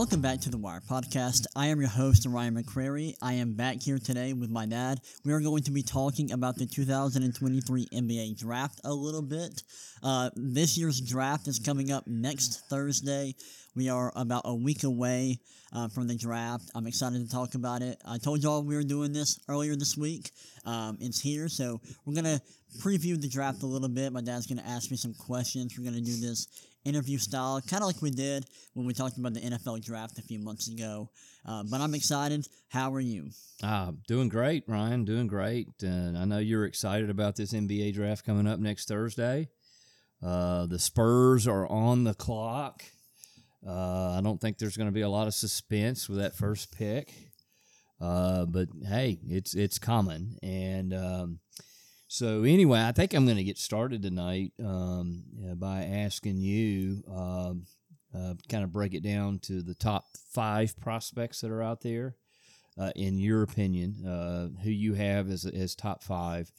welcome back to the Wire Podcast. I am your host, Ryan McCrary. I am back here today with my dad. We are going to be talking about the 2023 NBA Draft a little bit. Uh, this year's draft is coming up next Thursday. We are about a week away uh, from the draft. I'm excited to talk about it. I told y'all we were doing this earlier this week. Um, it's here, so we're gonna preview the draft a little bit. My dad's gonna ask me some questions. We're gonna do this interview style, kind of like we did when we talked about the NFL draft a few months ago. Uh, but I'm excited. How are you? Uh, doing great, Ryan. Doing great. And I know you're excited about this NBA draft coming up next Thursday. Uh, the Spurs are on the clock. Uh, I don't think there's going to be a lot of suspense with that first pick. Uh, but hey, it's it's coming. And um, so anyway, I think I'm going to get started tonight um, by asking you um, uh, kind of break it down to the top five prospects that are out there. Uh, in your opinion, uh, who you have as, as top five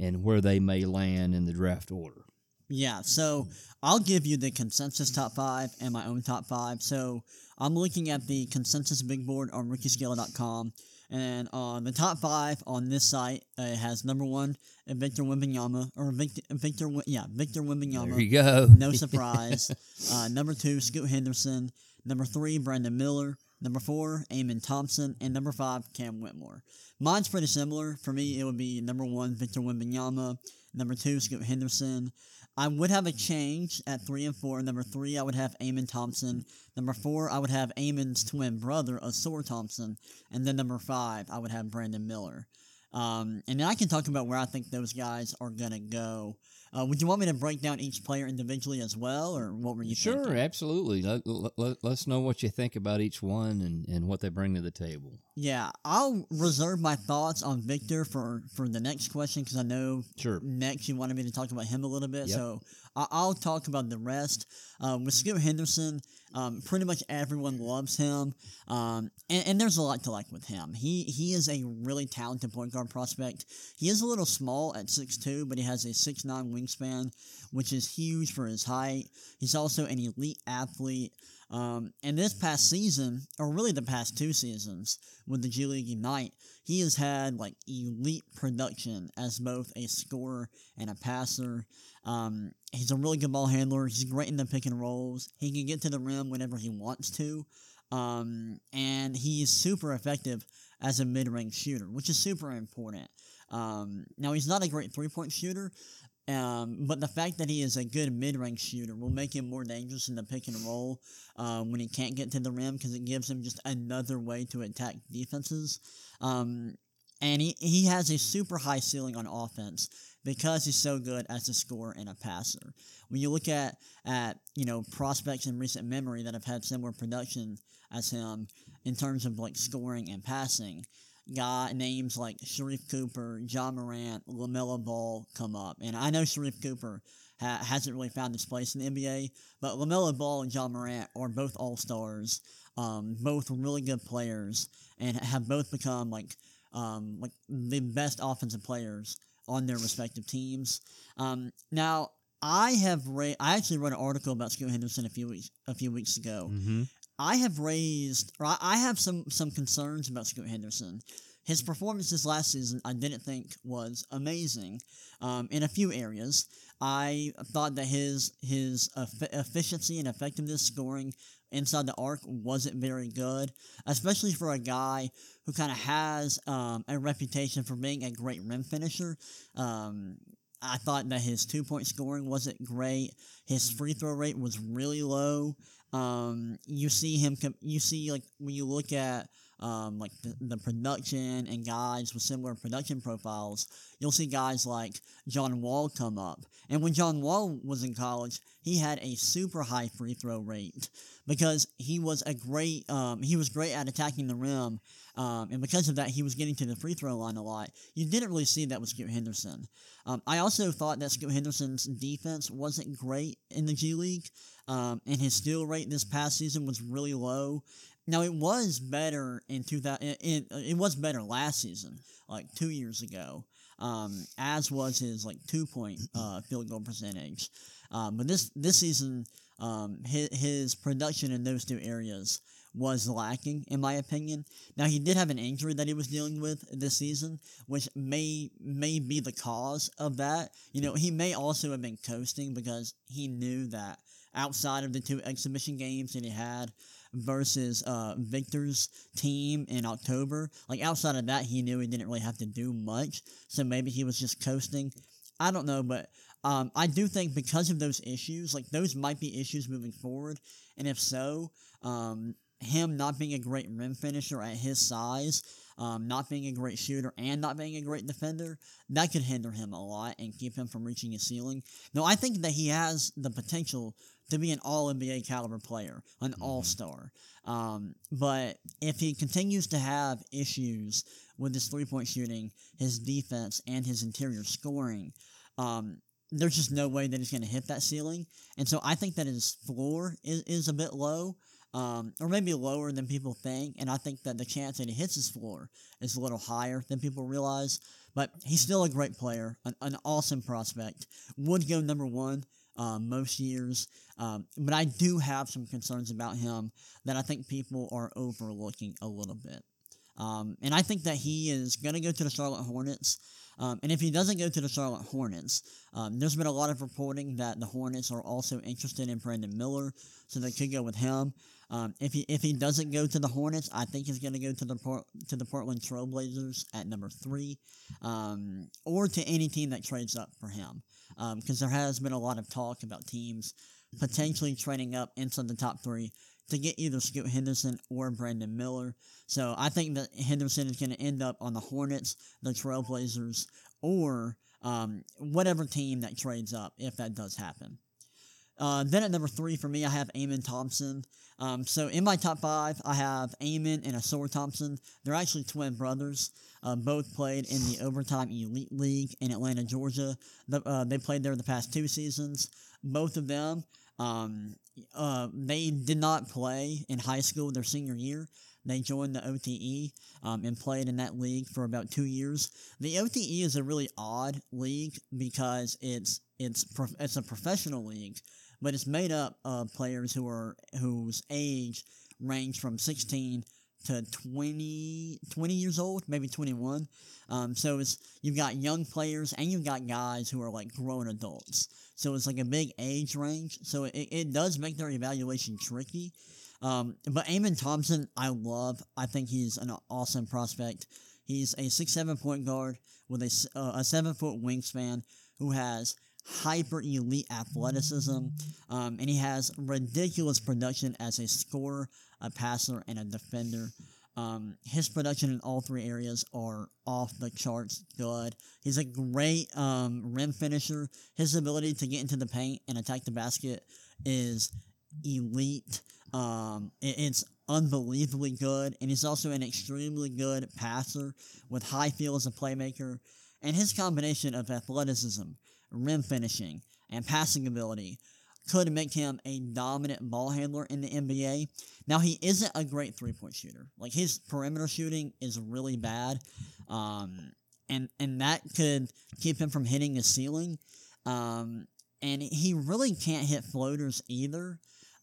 and where they may land in the draft order. Yeah, so I'll give you the consensus top five and my own top five. So I'm looking at the consensus big board on rookiescale.com. And on the top five on this site, uh, it has number one, Victor Wembanyama, or Victor, Victor yeah, Victor Wembanyama. There you go. No surprise. uh, number two, Scoot Henderson. Number three, Brandon Miller. Number four, Amen Thompson. And number five, Cam Whitmore. Mine's pretty similar. For me, it would be number one, Victor Wembanyama. Number two, Scoot Henderson. I would have a mm-hmm. change at three and four. Number mm-hmm. three, I would have Amen Thompson. Number four, I would have Amen's twin brother, Ausar Thompson. And then number five, I would have Brandon Miller. Um, and then I can talk about where I think those guys are going to go. Uh, would you want me to break down each player individually as well, or what were you Sure, thinking? absolutely. Let, let, us know what you think about each one and, and what they bring to the table. Yeah, I'll reserve my thoughts on Victor for, for the next question because I know Sure. next you wanted me to talk about him a little bit. Yep. So I- I'll talk about the rest. Um, with Scoot Henderson, um, pretty much everyone loves him, um, and, and there's a lot to like with him. He he is a really talented point guard prospect. He is a little small at 6'2", but he has a 6'9", wingspan, which is huge for his height. He's also an elite athlete. Um, and this past season, or really the past two seasons, with the G League Ignite, he has had like elite production as both a scorer and a passer. Um, he's a really good ball handler. He's great in the pick and rolls. He can get to the rim whenever he wants to. Um, and he's super effective as a mid range shooter, which is super important. Um, now, he's not a great three point shooter, um, but the fact that he is a good mid range shooter will make him more dangerous in the pick and roll uh, when he can't get to the rim because it gives him just another way to attack defenses. Um, and he, he has a super high ceiling on offense because he's so good as a scorer and a passer. When you look at, at you know prospects in recent memory that have had similar production as him in terms of like scoring and passing, guy names like Sharife Cooper, Ja Morant, Lamelo Ball come up, and I know Sharife Cooper ha- hasn't really found his place in the NBA, but Lamelo Ball and Ja Morant are both All Stars, um, both really good players, and have both become like um, like the best offensive players on their respective teams. Um, now, I have ra- I actually wrote an article about Scoot Henderson a few weeks a few weeks ago. Mm-hmm. I have raised, or I- have some some concerns about Scoot Henderson. His performance this last season, I didn't think was amazing. Um, in a few areas, I thought that his his eff- efficiency and effectiveness scoring inside the arc wasn't very good, especially for a guy who kind of has um, a reputation for being a great rim finisher. Um, I thought that his two point scoring wasn't great. His free throw rate was really low. Um, you see him. You see like when you look at um, like the, the production and guys with similar production profiles, you'll see guys like John Wall come up. And when John Wall was in college, he had a super high free throw rate because he was a great um, he was great at attacking the rim. Um, and because of that, he was getting to the free throw line a lot. You didn't really see that with Scoot Henderson. Um, I also thought that Scoot Henderson's defense wasn't great in the G League, um, and his steal rate this past season was really low. Now it was better in 2000. It, it, it was better last season, like two years ago. Um, as was his like two point uh, field goal percentage. Um, but this this season, um, his, his production in those two areas was lacking, in my opinion. Now he did have an injury that he was dealing with this season, which may may be the cause of that. You know, he may also have been coasting because he knew that outside of the two exhibition games that he had versus uh, Victor's team in October, like outside of that, he knew he didn't really have to do much. So maybe he was just coasting. I don't know, but um, I do think because of those issues, like those might be issues moving forward. And if so, um, him not being a great rim finisher at his size, um, not being a great shooter, and not being a great defender, that could hinder him a lot and keep him from reaching his ceiling. No, I think that he has the potential to be an all NBA caliber player, an mm-hmm. all star. Um, but if he continues to have issues with his three point shooting, his defense, and his interior scoring, um, there's just no way that he's going to hit that ceiling. And so I think that his floor is, is a bit low, um, or maybe lower than people think. And I think that the chance that he hits his floor is a little higher than people realize. But he's still a great player, an, an awesome prospect. Would go number one uh, most years. Um, but I do have some concerns about him that I think people are overlooking a little bit. Um, and I think that he is going to go to the Charlotte Hornets. Um, and if he doesn't go to the Charlotte Hornets, um, there's been a lot of reporting that the Hornets are also interested in Brandon Miller, so they could go with him. Um, if he if he doesn't go to the Hornets, I think he's going to go to the Port, to the Portland Trailblazers at number three, um, or to any team that trades up for him, because um, there has been a lot of talk about teams potentially trading up into the top three to get either Scoot Henderson or Brandon Miller. So I think that Henderson is going to end up on the Hornets, the Trailblazers, or um, whatever team that trades up if that does happen. Uh, then at number three for me, I have Amen Thompson. Um, so in my top five, I have Amen and Ausar Thompson. They're actually twin brothers. Uh, both played in the Overtime Elite League in Atlanta, Georgia. The, uh, they played there the past two seasons. Both of them um, uh, they did not play in high school their senior year. They joined the OTE um, and played in that league for about two years. The OTE is a really odd league because it's it's it's a professional league, but it's made up of players who are whose age range from 16 to 20, 20 years old, maybe 21. Um, so it's you've got young players and you've got guys who are like grown adults. So it's like a big age range. So it, it does make their evaluation tricky. Um, but Amen Thompson, I love. I think he's an awesome prospect. He's a six seven point guard with a, uh, a seven foot wingspan who has hyper elite athleticism, um, and he has ridiculous production as a scorer, a passer, and a defender. Um, his production in all three areas are off the charts good. He's a great um, rim finisher. His ability to get into the paint and attack the basket is elite. Um, it's unbelievably good, and he's also an extremely good passer with high feel as a playmaker. And his combination of athleticism, rim finishing, and passing ability could make him a dominant ball handler in the NBA. Now he isn't a great three point shooter. Like his perimeter shooting is really bad, um, and and that could keep him from hitting the ceiling. Um, and he really can't hit floaters either.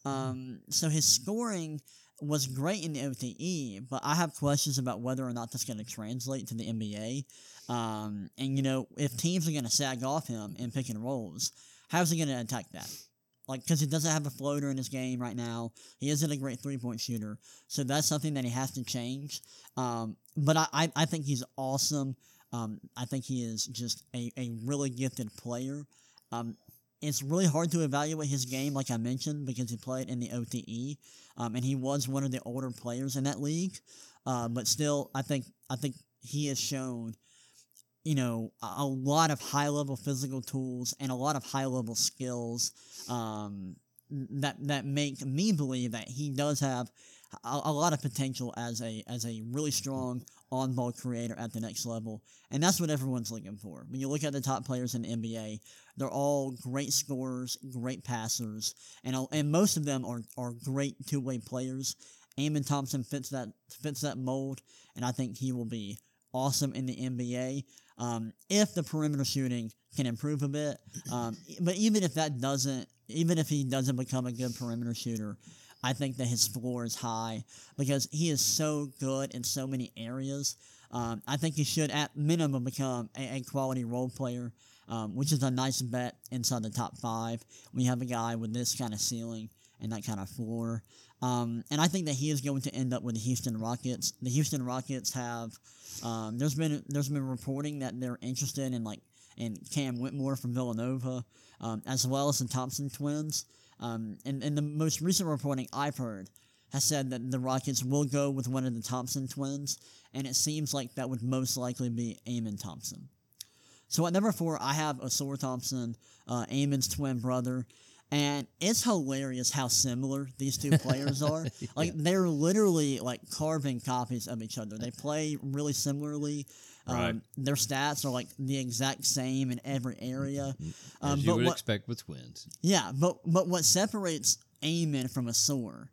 Um, so his scoring was great in the OTE, but I have questions about whether or not that's going to translate to the NBA. Um, and you know, if teams are going to sag off him in pick and rolls, how's he going to attack that? Like, because he doesn't have a floater in his game right now. He isn't a great three point shooter. So that's something that he has to change. Um, but I, I, I, think he's awesome. Um, I think he is just a, a really gifted player. Um, it's really hard to evaluate his game, like I mentioned, because he played in the OTE, um, and he was one of the older players in that league. Uh, but still, I think I think he has shown you know, a lot of high level physical tools and a lot of high level skills um, that that make me believe that he does have a, a, lot of potential as a as a really strong on ball creator at the next level, and that's what everyone's looking for. When you look at the top players in the NBA, they're all great scorers, great passers, and and most of them are are great two way players. Amen Thompson fits that fits that mold, and I think he will be awesome in the NBA. Um, if the perimeter shooting can improve a bit, um, but even if that doesn't, even if he doesn't become a good perimeter shooter, I think that his floor is high because he is so good in so many areas. Um, I think he should, at minimum, become a, a quality role player, um, which is a nice bet inside the top five. You have a guy with this kind of ceiling and that kind of floor. Um, and I think that he is going to end up with the Houston Rockets. The Houston Rockets have um, there's been there's been reporting that they're interested in like in Cam Whitmore from Villanova, um, as well as the Thompson twins. Um, and, and the most recent reporting I've heard has said that the Rockets will go with one of the Thompson twins, and it seems like that would most likely be Amen Thompson. So at number four, I have Ausar Thompson, uh, Amen's twin brother. And it's hilarious how similar these two players are. Like they're literally like carbon copies of each other. They play really similarly. Um, Right. Their stats are like the exact same in every area. Um, As you would what, expect with twins. yeah, but but what separates Amen from Ausar,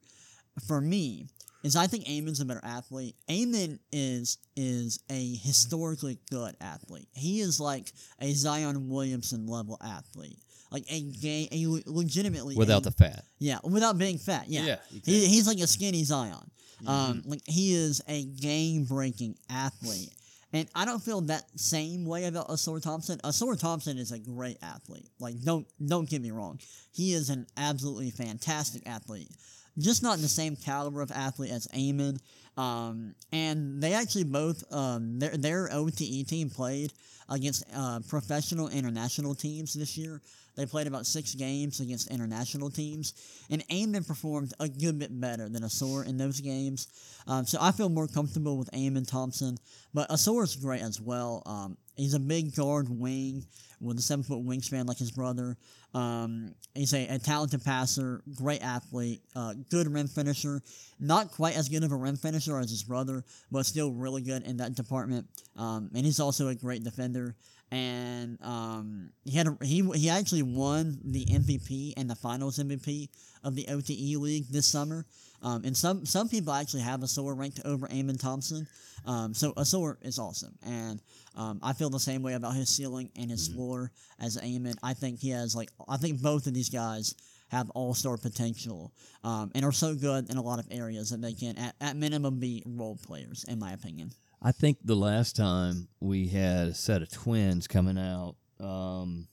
for me, is I think Amen's a better athlete. Amen is is a historically good athlete. He is like a Zion Williamson level athlete, like a game, a legitimately Without a- the fat. yeah, without being fat. Yeah, Yeah, he, he's like a skinny Zion. Um, like he is a game breaking athlete. And I don't feel that same way about Ausar Thompson. Ausar Thompson is a great athlete. Like don't don't get me wrong. He is an absolutely fantastic athlete. Just not the same caliber of athlete as Amen. Um, and they actually both um, their their OTE team played against uh, professional international teams this year. They played about six games against international teams, and Amen performed a good bit better than Ausar in those games. Um, so I feel more comfortable with Amen Thompson, but Ausar is great as well. Um, he's a big guard wing with a seven foot wingspan like his brother. Um, he's a, a talented passer, great athlete, uh, good rim finisher. Not quite as good of a rim finisher as his brother, but still really good in that department. Um, and he's also a great defender. And um, he had a, he he actually won the MVP and the Finals MVP of the OTE league this summer. Um, and some some people actually have Ausar ranked over Amen Thompson. Um, so Ausar is awesome, and um, I feel the same way about his ceiling and his floor as Amen. I think he has like I think both of these guys have all star potential, um, and are so good in a lot of areas that they can at, at minimum be role players, in my opinion. I think the last time we had a set of twins coming out um,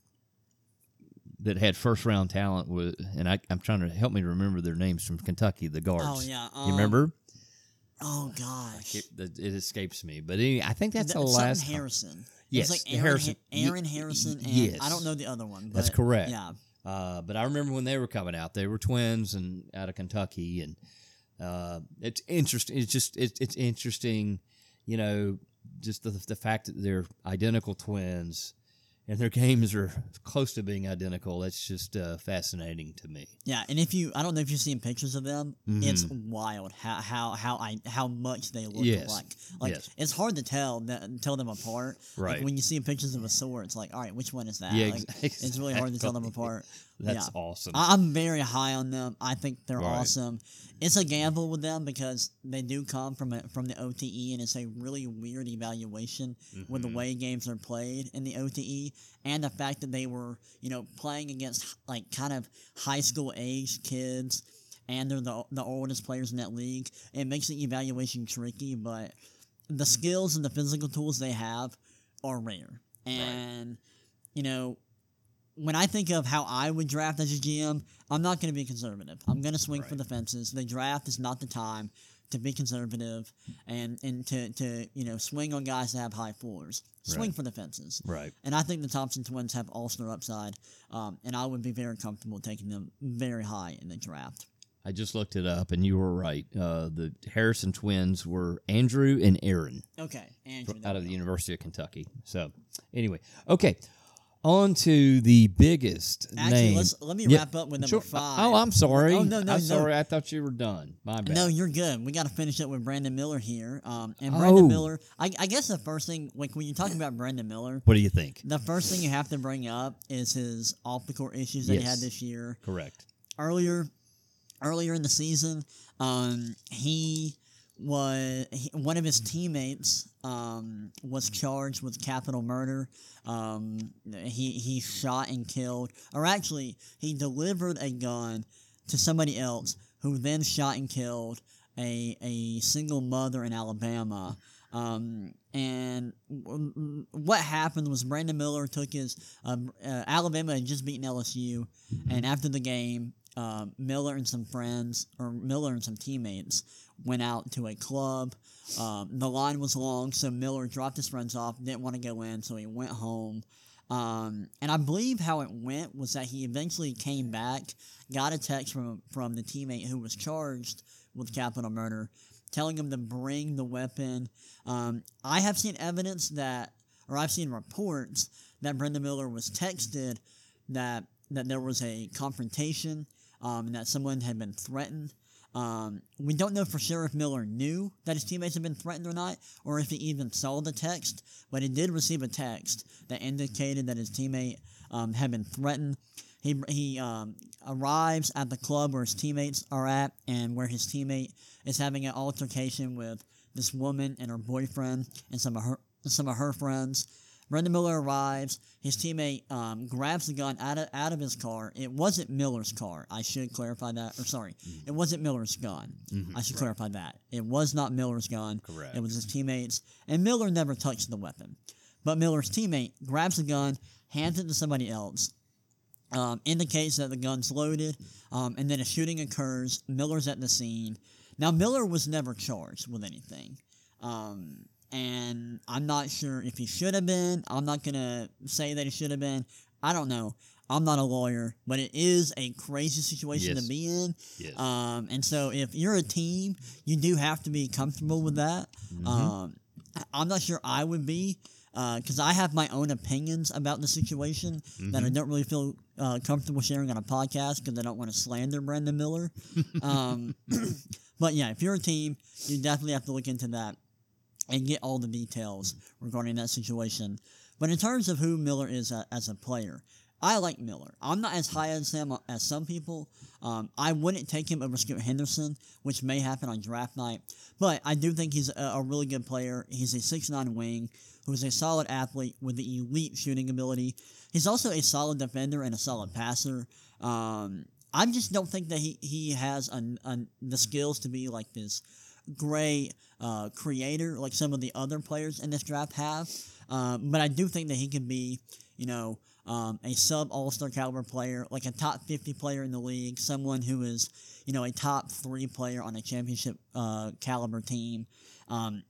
that had first round talent was, and I, I'm trying to help me remember their names from Kentucky, the guards. Oh yeah, you um, remember? Oh gosh, It, it escapes me, but anyway, I think that's Th- the something last. time. Harrison. Yes, it's like Aaron Harrison. Ha- Aaron Harrison, and yes. I don't know the other one. That's correct. Yeah, Uh, but I remember when they were coming out, they were twins and out of Kentucky, and uh, it's interesting. It's just it's it's interesting, you know, just the the fact that they're identical twins, and their games are close to being identical. That's just uh, fascinating to me. yeah. And if you, I don't know if you've seen pictures of them. It's Mm-hmm. wild how how how I how much they look Yes. alike. Like Yes. it's hard to tell that, tell them apart. Right. Like when you see pictures of Ausar, it's like, all right, which one is that? Yeah, Like, ex- It's really hard to tell them apart. That's Yeah. awesome. I- I'm very high on them. I think they're Right. awesome. It's a gamble with them because they do come from a, from the OTE, and it's a really weird evaluation with the Mm-hmm. way games are played in the OTE, and the fact that they were you know playing against like kind of high school age kids, and they're the the oldest players in that league. It makes the evaluation tricky, but the skills and the physical tools they have are rare, and you know when I think of how I would draft as a GM, I'm not going to be conservative. I'm going to swing for the fences. The draft is not the time to be conservative and, and to, to you know swing on guys that have high floors. Swing Right. for the fences. right. And I think the Thompson twins have all star upside, um, and I would be very comfortable taking them very high in the draft. I just looked it up, and you were right. Uh, the Harrison twins were Andrew and Aaron. Okay, Andrew. out of the. University of Kentucky. So, anyway, okay, on to the biggest Actually, name. let's let me Yeah, wrap up with number Sure. five. Oh, I'm sorry. Oh, no, no, I'm no. sorry. I thought you were done. My bad. No, you're good. We got to finish up with Brandon Miller here. Um, and Brandon Oh. Miller, I, I guess the first thing, like when you're talking about Brandon Miller, What do you think? the first thing you have to bring up is his off the court issues that he had this year. Correct. Earlier, earlier in the season, um, he was one of his teammates um, was charged with capital murder. Um, he he shot and killed, or actually, he delivered a gun to somebody else who then shot and killed a a single mother in Alabama. Um, and w- what happened was Brandon Miller took his um, uh, Alabama had just beaten LSU, and after the game, uh, Miller and some friends or Miller and some teammates went out to a club. Um, the line was long, so Miller dropped his friends off, didn't want to go in, so he went home. Um, and I believe how it went was that he eventually came back, got a text from from the teammate who was charged with capital murder, telling him to bring the weapon. Um, I have seen evidence that, or I've seen reports that Brandon Miller was texted that that there was a confrontation, um, and that someone had been threatened. Um, we don't know for sure if Miller knew that his teammates had been threatened or not, or if he even saw the text, but he did receive a text that indicated that his teammate um, had been threatened. He, he um, arrives at the club where his teammates are at and where his teammate is having an altercation with this woman and her boyfriend and some of her some of her friends. Brandon Miller arrives. His teammate um, grabs the gun out of, out of his car. It wasn't Miller's car. I should clarify that. Or sorry, it wasn't Miller's gun. I should clarify that. It was not Miller's gun. Correct. It was his teammate's. And Miller never touched the weapon. But Miller's teammate grabs the gun, hands it to somebody else, um, indicates that the gun's loaded, um, and then a shooting occurs. Miller's at the scene. Now, Miller was never charged with anything. Um, and I'm not sure if he should have been. I'm not going to say that he should have been. I don't know. I'm not a lawyer, but it is a crazy situation Yes. to be in. Yes. Um, and so if you're a team, you do have to be comfortable with that. Um, I- I'm not sure I would be because I have my own opinions about the situation that I don't really feel uh, comfortable sharing on a podcast because I don't want to slander Brandon Miller. um, but yeah, if you're a team, you definitely have to look into that and get all the details regarding that situation. But in terms of who Miller is a, as a player, I like Miller. I'm not as high as him as some people. Um, I wouldn't take him over Scoot Henderson, which may happen on draft night. But I do think he's a, a really good player. He's a 6'9 wing who's a solid athlete with the elite shooting ability. He's also a solid defender and a solid passer. Um, I just don't think that he, he has an, an, the skills to be like this great uh, creator like some of the other players in this draft have. Um, but I do think that he can be, you know, um, a sub All Star caliber player, like a top 50 player in the league, someone who is, you know, a top three player on a championship uh, caliber team. Um,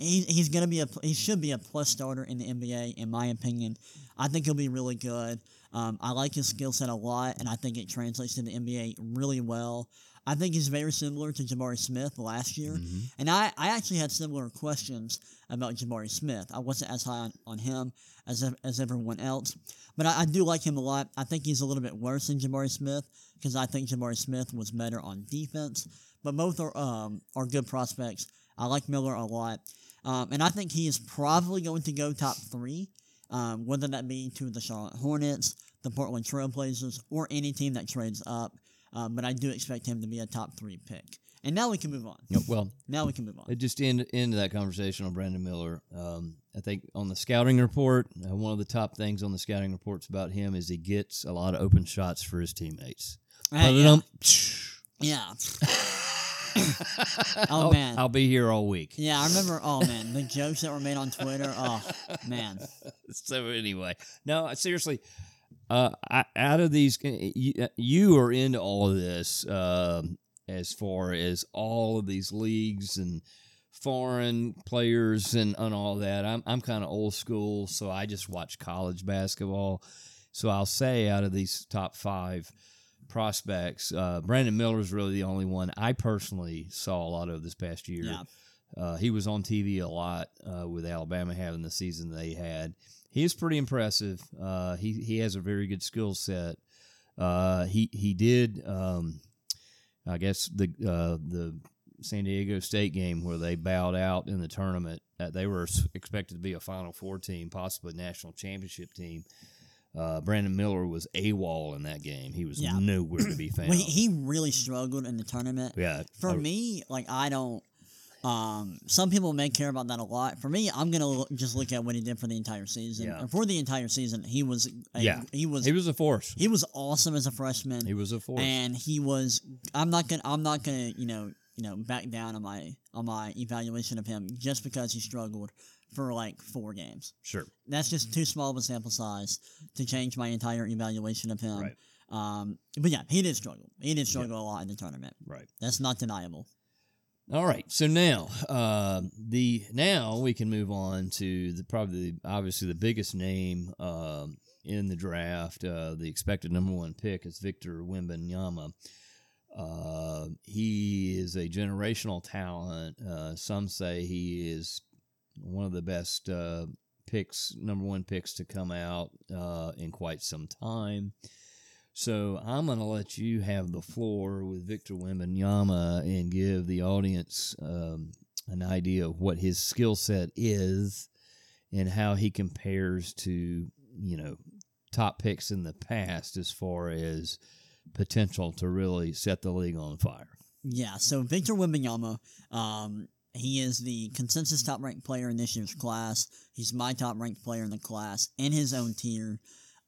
he, he's gonna be a he should be a plus starter in the NBA in my opinion. I think he'll be really good. Um, I like his skill set a lot, and I think it translates to the NBA really well. I think he's very similar to Jabari Smith last year, and I, I actually had similar questions about Jabari Smith. I wasn't as high on, on him as as everyone else, but I, I do like him a lot. I think he's a little bit worse than Jabari Smith because I think Jabari Smith was better on defense, but both are um, are good prospects. I like Miller a lot, um, and I think he is probably going to go top three, um, whether that be to the Charlotte Hornets, the Portland Trailblazers, or any team that trades up. Um, but I do expect him to be a top three pick. And now we can move on. Yeah, well, Now we can move on. it just end into that conversation on Brandon Miller. Um, I think on the scouting report, uh, one of the top things on the scouting reports about him is he gets a lot of open shots for his teammates. Hey, yeah. Yeah. oh I'll, man. I'll be here all week. yeah, I remember. Oh man, the jokes that were made on Twitter. Oh man. so anyway, no, seriously, uh, I, out of these, you, you are into all of this um, as far as all of these leagues and foreign players and, and all that. I'm I'm kind of old school, so I just watch college basketball. So I'll say out of these top five prospects, uh, Brandon Miller is really the only one I personally saw a lot of this past year. Yeah. Uh, he was on TV a lot uh, with Alabama having the season they had. He is pretty impressive. Uh, he he has a very good skill set. Uh, he he did, um, I guess the uh, the San Diego State game where they bowed out in the tournament. Uh, they were expected to be a Final Four team, possibly national championship team. Uh, Brandon Miller was AWOL in that game. He was Yeah. nowhere to be found. Well, he, he really struggled in the tournament. yeah, For I- me, like I don't. Um, some people may care about that a lot. For me, I'm gonna look, just look at what he did for the entire season. Yeah. For the entire season, he was a, Yeah. he was He was a force. he was awesome as a freshman. He was a force. and he was i'm not gonna i'm not gonna you know you know back down on my on my evaluation of him just because he struggled for like four games sure. that's just too small of a sample size to change my entire evaluation of him Right. um but yeah he did struggle he did struggle a lot in the tournament Right. that's not deniable All right. So now, uh, the now we can move on to the probably obviously the biggest name um, in the draft. Uh, the expected number one pick is Victor Wembanyama. Uh, he is a generational talent. Uh, some say he is one of the best uh, picks, number one picks to come out uh, in quite some time. So I'm going to let you have the floor with Victor Wembanyama and give the audience um, an idea of what his skill set is and how he compares to, you know, top picks in the past as far as potential to really set the league on fire. Yeah, so Victor Wembanyama, um, he is the consensus top ranked player in this year's class. He's my top ranked player in the class in his own tier.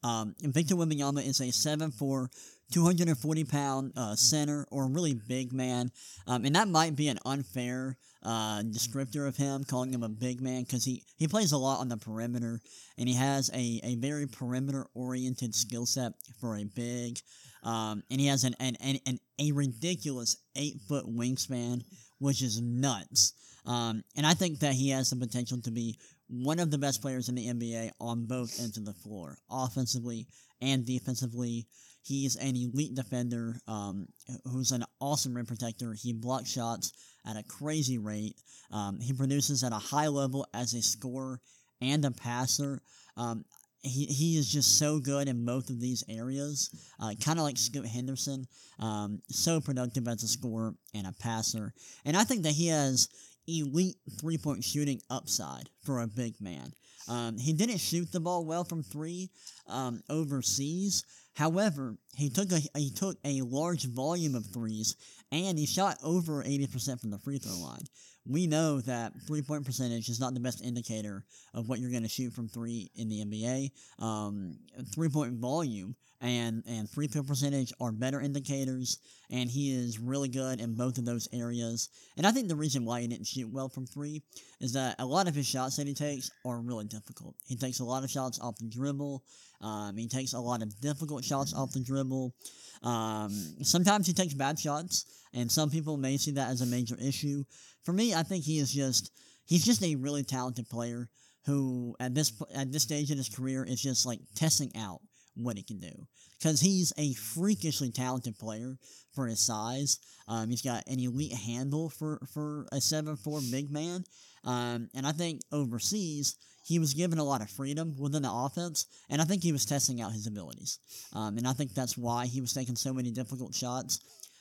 Um, Victor Wembanyama is a 7'4", 240 pound uh, center or really big man. Um, and that might be an unfair uh, descriptor of him, calling him a big man, because he, he plays a lot on the perimeter and he has a, a very perimeter oriented skill set for a big. Um, and he has an, an, an, an a ridiculous eight foot wingspan, which is nuts. Um, and I think that he has the potential to be one of the best players in the NBA on both ends of the floor, offensively and defensively. He's an elite defender um, who's an awesome rim protector. He blocks shots at a crazy rate. Um, he produces at a high level as a scorer and a passer. Um, he, he is just so good in both of these areas, uh, kind of like Scoot Henderson. Um, so productive as a scorer and a passer. And I think that he has elite three point shooting upside for a big man. Um, he didn't shoot the ball well from three um, overseas. However, he took a he took a large volume of threes, and he shot over eighty percent from the free throw line. We know that three point percentage is not the best indicator of what you're going to shoot from three in the NBA. Um, three point volume and and free throw percentage are better indicators, and he is really good in both of those areas. And I think the reason why he didn't shoot well from three is that a lot of his shots that he takes are really difficult. He takes a lot of shots off the dribble. Um, he takes a lot of difficult shots off the dribble. Um, sometimes he takes bad shots, and some people may see that as a major issue. For me, I think he is just he's just a really talented player who at this at this stage in his career is just like testing out what he can do because he's a freakishly talented player for his size. Um, he's got an elite handle for for a seven four big man, um, and I think overseas he was given a lot of freedom within the offense, and I think he was testing out his abilities. Um, and I think that's why he was taking so many difficult shots.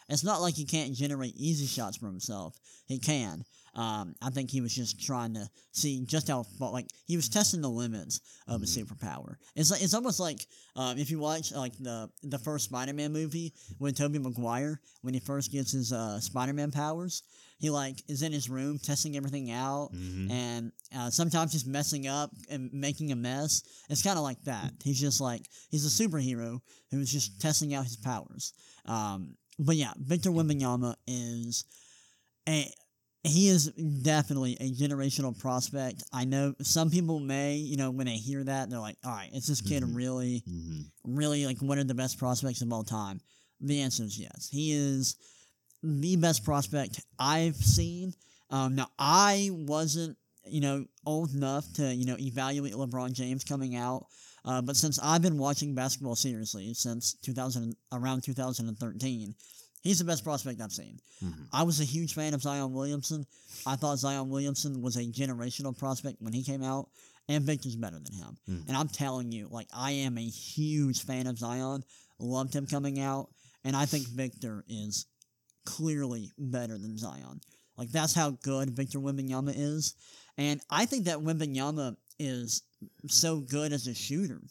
It's not like he can't generate easy shots for himself. He can. Um, I think he was just trying to see just how far, like he was testing the limits of his superpower. It's like it's almost like um, if you watch like the the first Spider-Man movie when Tobey Maguire when he first gets his uh, Spider-Man powers, he like is in his room testing everything out, and uh, sometimes he's messing up and making a mess. It's kind of like that. He's just like he's a superhero who's just testing out his powers. Um, but yeah, Victor Wembanyama is a he is definitely a generational prospect. I know some people may, you know, when they hear that, they're like, "All right, is this kid Mhm. really, Mm-hmm. really like one of the best prospects of all time?" The answer is yes. He is the best prospect I've seen. Um, now I wasn't, you know, old enough to, you know, evaluate LeBron James coming out. Uh, but since I've been watching basketball seriously since 2000, around 2013, he's the best prospect I've seen. Mhm. I was a huge fan of Zion Williamson. I thought Zion Williamson was a generational prospect when he came out, and Victor's better than him. Mhm. And I'm telling you, like, I am a huge fan of Zion. Loved him coming out, and I think Victor is clearly better than Zion. Like, that's how good Victor Wembanyama is. And I think that Wembanyama is so good as a shooter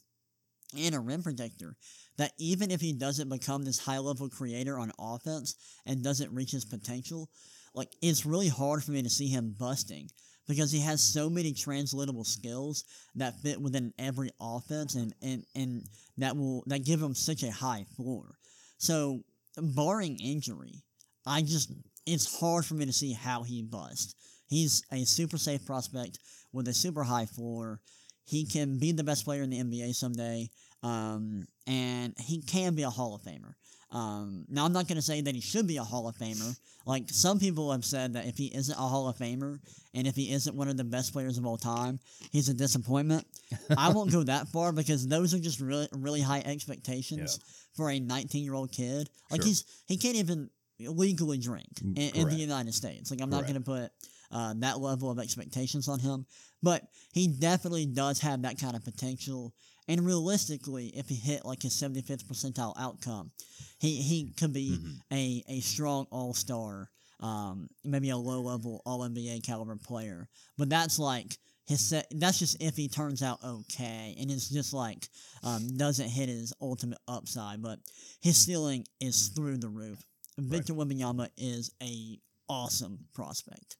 and a rim protector that even if he doesn't become this high level creator on offense and doesn't reach his potential, like it's really hard for me to see him busting because he has so many translatable skills that fit within every offense and, and, and that will that give him such a high floor. So barring injury, I just it's hard for me to see how he busts. He's a super safe prospect with a super high floor. He can be the best player in the NBA someday, um, and he can be a Hall of Famer. Um, now, I'm not going to say that he should be a Hall of Famer. Like some people have said that if he isn't a Hall of Famer and if he isn't one of the best players of all time, he's a disappointment. I won't go that far because those are just really, really high expectations for a 19 year old kid. Like Sure. he's he can't even legally drink in, in the. United States. Like I'm not going to put uh, that level of expectations on him, but he definitely does have that kind of potential. And realistically, if he hit like his 75th percentile outcome, he, he could be Mhm. a, a strong all star, um, maybe a low level all NBA caliber player. But that's like his set, that's just if he turns out okay, and it's just like um, doesn't hit his ultimate upside. But his ceiling is through the roof. Victor Wembanyama is a awesome prospect.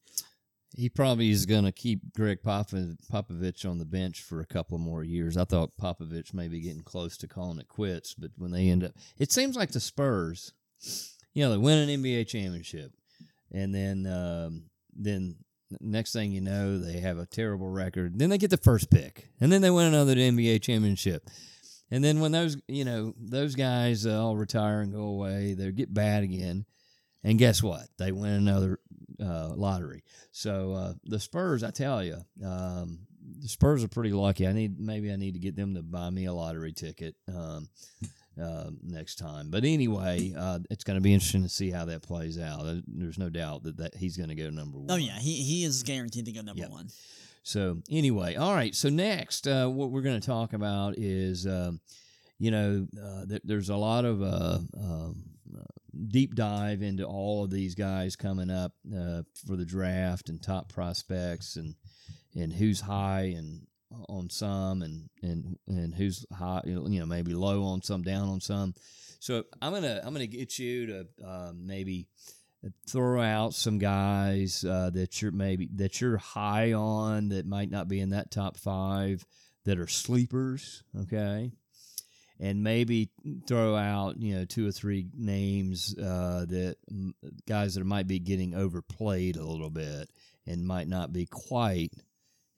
He probably is going to keep Gregg Popovich on the bench for a couple more years. I thought Popovich may be getting close to calling it quits, but when they end up, it seems like the Spurs, you know, they win an NBA championship, and then um, then next thing you know, they have a terrible record. Then they get the first pick, and then they win another NBA championship. And then when those you know those guys uh, all retire and go away, they get bad again. And guess what? They win another uh, lottery. So uh, the Spurs, I tell you, um, the Spurs are pretty lucky. I need maybe I need to get them to buy me a lottery ticket um, uh, next time. But anyway, uh, it's going to be interesting to see how that plays out. There's no doubt that, that he's going to go number one. Oh yeah, he he is guaranteed to go number Yep. one. So anyway, all right. So next, uh, what we're going to talk about is, um, you know, uh, th- there's a lot of uh, um, uh, deep dive into all of these guys coming up uh, for the draft and top prospects and and who's high and on some and and and who's high, you know, maybe low on some, down on some. So I'm gonna I'm gonna get you to um, maybe throw out some guys uh, that you're maybe that you're high on that might not be in that top five that are sleepers, okay, and maybe throw out you know two or three names uh, that guys that might be getting overplayed a little bit and might not be quite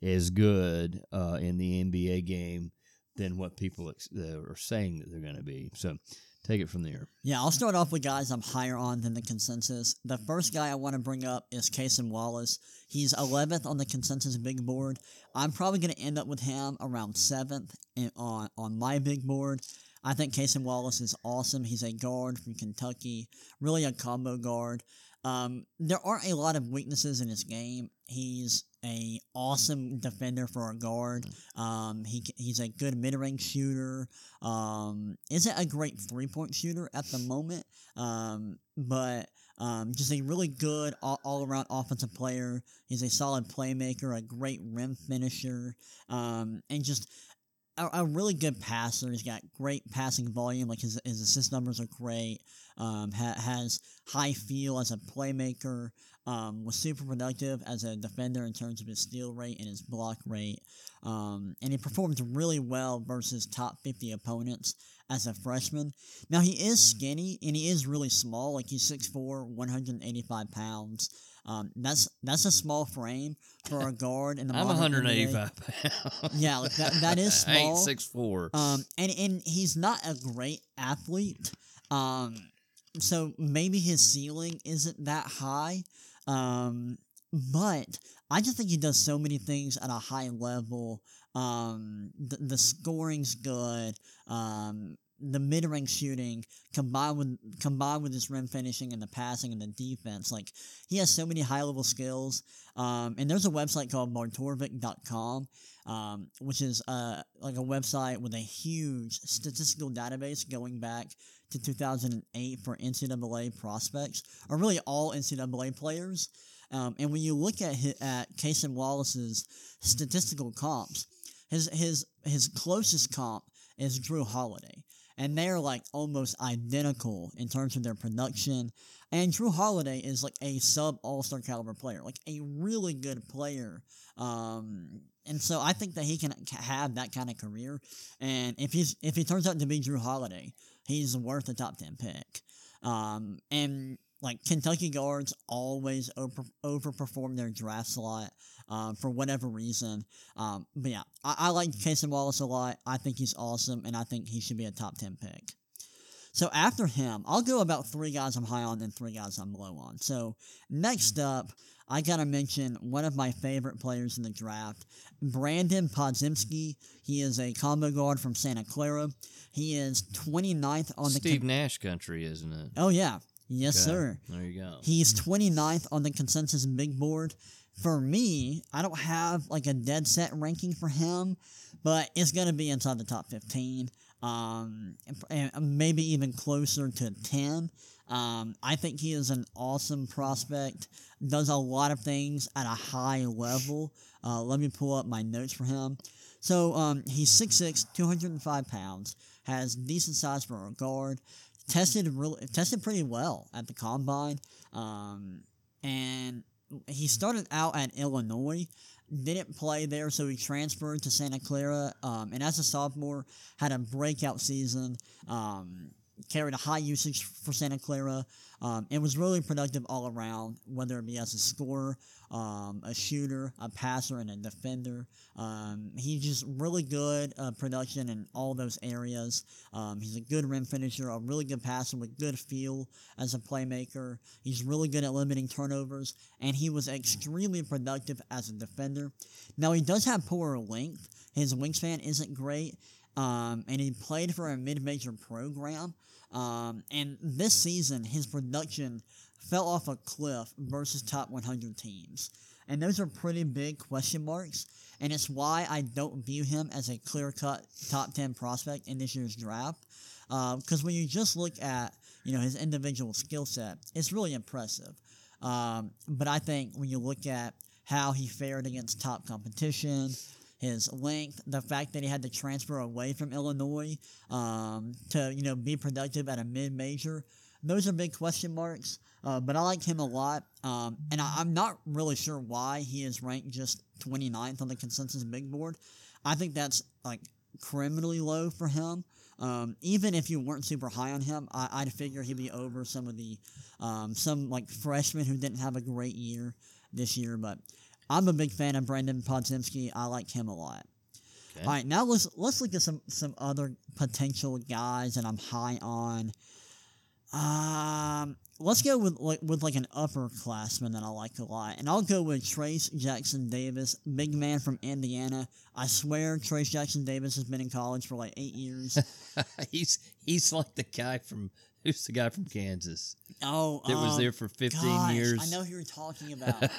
as good uh, in the NBA game than what people ex- are saying that they're going to be. So take it from there. Yeah, I'll start off with guys I'm higher on than the consensus. The first guy I want to bring up is Kason Wallace. He's 11th on the consensus big board. I'm probably going to end up with him around 7th on, on my big board. I think Kason Wallace is awesome. He's a guard from Kentucky, really a combo guard. Um, there aren't a lot of weaknesses in his game. He's a awesome defender for a guard. Um, he he's a good mid range shooter. Um, isn't a great three point shooter at the moment. Um, but um, just a really good all, all around offensive player. He's a solid playmaker, a great rim finisher, um, and just a, a really good passer. He's got great passing volume. Like his, his assist numbers are great. Um, ha- has high feel as a playmaker. Um, was super productive as a defender in terms of his steal rate and his block rate. Um, and he performed really well versus top 50 opponents as a freshman. Now, he is skinny and he is really small. Like, he's 6'4, 185 pounds. Um, that's that's a small frame for a guard in the I'm 185 NBA. pounds. Yeah, like that- that is I ain't small. six four. Um, and and he's not a great athlete. Um, so maybe his ceiling isn't that high. Um, but I just think he does so many things at a high level. Um, the, the scoring's good. Um, the mid range shooting combined with combined with his rim finishing and the passing and the defense, like he has so many high level skills. Um, and there's a website called barttorvik.com, um, which is uh, like a website with a huge statistical database going back to 2008 for NCAA prospects, or really all NCAA players. Um, and when you look at hi- at Kason Wallace's statistical comps, his his his closest comp is Jrue Holiday, and they're like almost identical in terms of their production. And Jrue Holiday is like a sub All Star caliber player, like a really good player. Um, and so I think that he can have that kind of career. And if he's if he turns out to be Jrue Holiday, he's worth a top ten pick. Um, and like Kentucky guards always over overperform their draft slot um, for whatever reason. Um, but yeah, I, I like Cason Wallace a lot. I think he's awesome, and I think he should be a top ten pick. So after him, I'll go about three guys I'm high on and three guys I'm low on. So next up, I gotta mention one of my favorite players in the draft, Brandon Podziemski. He is a combo guard from Santa Clara. He is 29th on the Steve Nash country, isn't it? Oh yeah, yes Okay, sir. There you go. He's 29th on the consensus big board. For me, I don't have like a dead set ranking for him, but it's going to be inside the top 15. Um, and maybe even closer to 10. Um, I think he is an awesome prospect, does a lot of things at a high level. Uh, let me pull up my notes for him. So um, he's 6'6, 205 pounds, has decent size for a guard, tested really tested pretty well at the combine, um, and he started out at Illinois. Didn't play there, so he transferred to Santa Clara. Um, and as a sophomore, had a breakout season. Um, carried a high usage for Santa Clara. Um, and was really productive all around, whether it be as a scorer, um, a shooter, a passer, and a defender. Um, he's just really good uh, production in all those areas. Um, he's a good rim finisher, a really good passer with good feel as a playmaker. He's really good at limiting turnovers, and he was extremely productive as a defender. Now, he does have poor length. His wingspan isn't great, um, and he played for a mid-major program. Um, and this season, his production fell off a cliff versus top 100 teams. And those are pretty big question marks. And it's why I don't view him as a clear cut top 10 prospect in this year's draft. Because when you just look at you know his individual skill set, it's really impressive. Um, but I think when you look at how he fared against top competition, his length, the fact that he had to transfer away from Illinois um, to you know be productive at a mid major, those are big question marks. Uh, but I like him a lot, um, and I, I'm not really sure why he is ranked just 29th on the consensus big board. I think that's like criminally low for him. Um, even if you weren't super high on him, I, I'd figure he'd be over some of the um, some like freshmen who didn't have a great year this year. But I'm a big fan of Brandon Podziemski. I like him a lot. Okay. All right, now let's let's look at some some other potential guys that I'm high on. Um, let's go with like with like an upperclassman that I like a lot, and I'll go with Trayce Jackson Davis, big man from Indiana. I swear, Trayce Jackson Davis has been in college for like eight years. he's he's like the guy from who's the guy from Kansas Oh, that was um, there for 15 gosh, years. I know who you're talking about.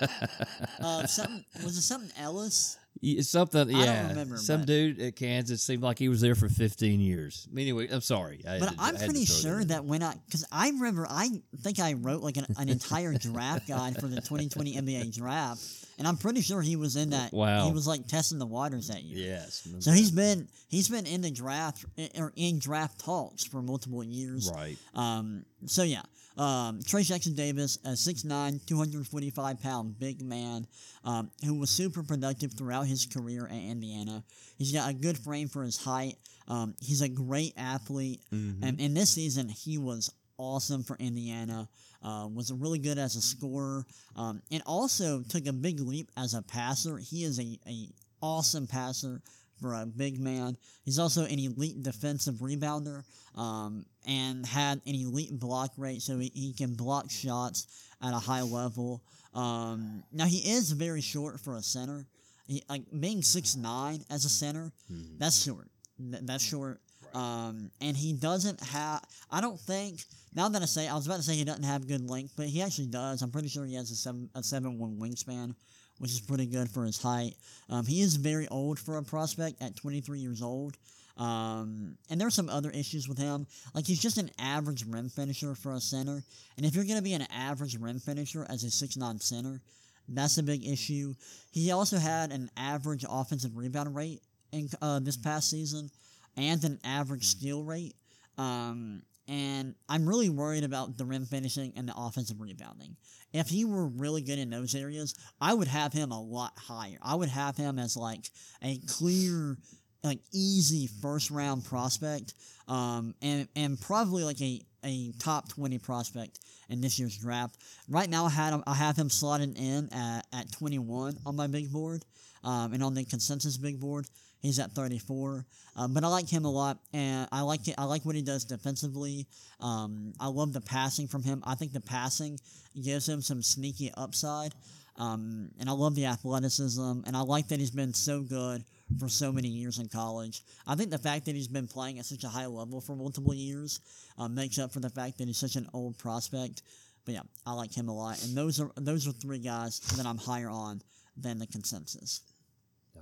uh, something was it something Ellis? Yeah, something, don't yeah. remember, Some dude at Kansas seemed like he was there for 15 years. Anyway, I'm sorry. I But to- I'm pretty sure that when I, because I remember, I think I wrote like an, an entire draft guide for the 2020 NBA draft, and I'm pretty sure he was in that. Wow. He was like testing the waters that year. Yes. So he's been he's been in the draft or in draft talks for multiple years. right. Um, so yeah, um, Trey Jackson Davis, a 6'9", 245 pound big man, um, who was super productive throughout his career at Indiana. He's got a good frame for his height. Um, he's a great athlete, Mhm. and in this season he was awesome for Indiana. Uh, was really good as a scorer, um, and also took a big leap as a passer. He is a, a awesome passer for a big man. He's also an elite defensive rebounder um, and had an elite block rate, so he, he can block shots at a high level. Um, now he is very short for a center. He, like being six nine as a center, Mhm. that's short. Th- that's short. Um, and he doesn't have. I don't think. Now that I say, I was about to say he doesn't have good length, but he actually does. I'm pretty sure he has a seven a seven one wingspan, which is pretty good for his height. Um, he is very old for a prospect at 23 years old. Um, and there's some other issues with him. Like he's just an average rim finisher for a center. And if you're gonna be an average rim finisher as a six nine center, that's a big issue. He also had an average offensive rebound rate in uh, this past season, and an average steal rate. Um, and I'm really worried about the rim finishing and the offensive rebounding. If he were really good in those areas, I would have him a lot higher. I would have him as like a clear, like easy first round prospect, um, and and probably like a, a top twenty prospect in this year's draft. Right now, I had him, I have him slotted in at, at twenty one on my big board, um, and on the consensus big board. He's at 34, um, but I like him a lot, and I like it, I like what he does defensively. Um, I love the passing from him. I think the passing gives him some sneaky upside, um, and I love the athleticism, and I like that he's been so good for so many years in college. I think the fact that he's been playing at such a high level for multiple years uh, makes up for the fact that he's such an old prospect. But yeah, I like him a lot, and those are those are three guys that I'm higher on than the consensus.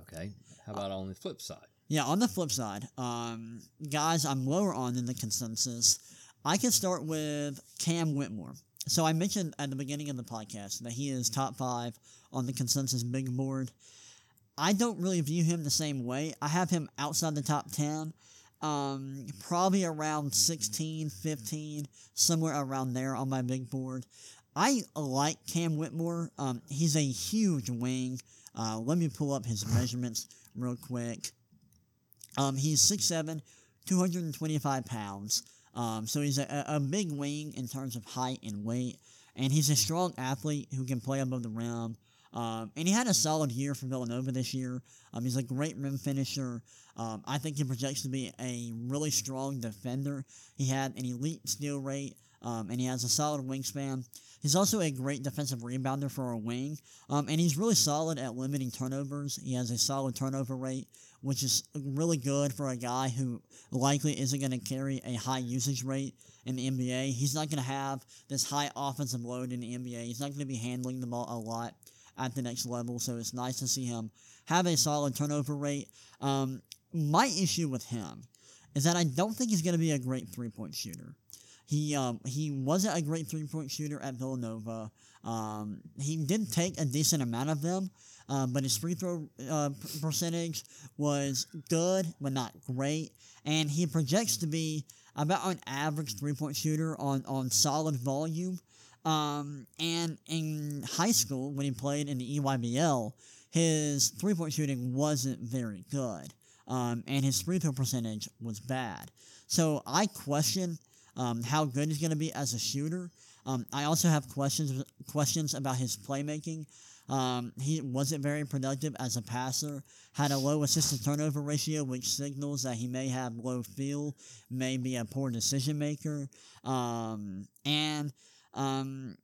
Okay. How about on the flip side? Yeah, on the flip side, um, guys I'm lower on than the consensus. I can start with Cam Whitmore. So I mentioned at the beginning of the podcast that he is top five on the consensus big board. I don't really view him the same way. I have him outside the top 10, um, probably around 16, 15, somewhere around there on my big board. I like Cam Whitmore. Um, he's a huge wing. Uh, let me pull up his measurements real quick. Um, he's 6'7, 225 pounds. Um, so he's a, a big wing in terms of height and weight. And he's a strong athlete who can play above the rim. Um, and he had a solid year for Villanova this year. Um, he's a great rim finisher. Um, I think he projects to be a really strong defender. He had an elite steal rate, um, and he has a solid wingspan. He's also a great defensive rebounder for a wing, um, and he's really solid at limiting turnovers. He has a solid turnover rate, which is really good for a guy who likely isn't going to carry a high usage rate in the NBA. He's not going to have this high offensive load in the NBA. He's not going to be handling the ball a lot at the next level, so it's nice to see him have a solid turnover rate. Um, my issue with him is that I don't think he's going to be a great three point shooter. He um, he wasn't a great three point shooter at Villanova. Um, he did take a decent amount of them, uh, but his free throw uh, percentage was good, but not great. And he projects to be about an average three point shooter on, on solid volume. Um, and in high school, when he played in the EYBL, his three point shooting wasn't very good. Um, and his free throw percentage was bad. So I question um, how good he's going to be as a shooter. Um, I also have questions questions about his playmaking. Um, he wasn't very productive as a passer. Had a low assist to turnover ratio, which signals that he may have low feel, may be a poor decision maker, um, and um,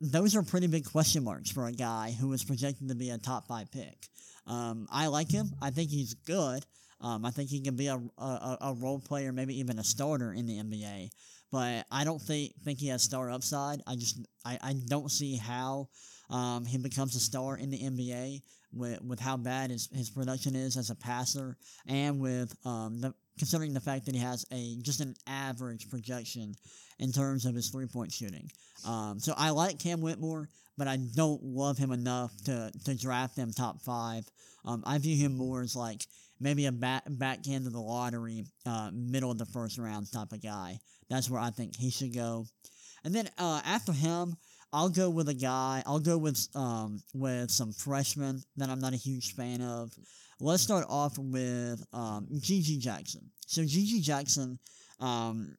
those are pretty big question marks for a guy who is projected to be a top five pick. Um, I like him. I think he's good. Um, I think he can be a, a, a role player, maybe even a starter in the NBA. But I don't think think he has star upside. I just I, I don't see how um, he becomes a star in the NBA with with how bad his, his production is as a passer and with um, the considering the fact that he has a just an average projection in terms of his three point shooting. Um, so I like Cam Whitmore, but I don't love him enough to, to draft him top five. Um, I view him more as like maybe a back back end of the lottery, uh, middle of the first round type of guy. That's where I think he should go. And then uh, after him, I'll go with a guy. I'll go with um, with some freshmen that I'm not a huge fan of. Let's start off with um, GG Jackson. So GG Jackson um,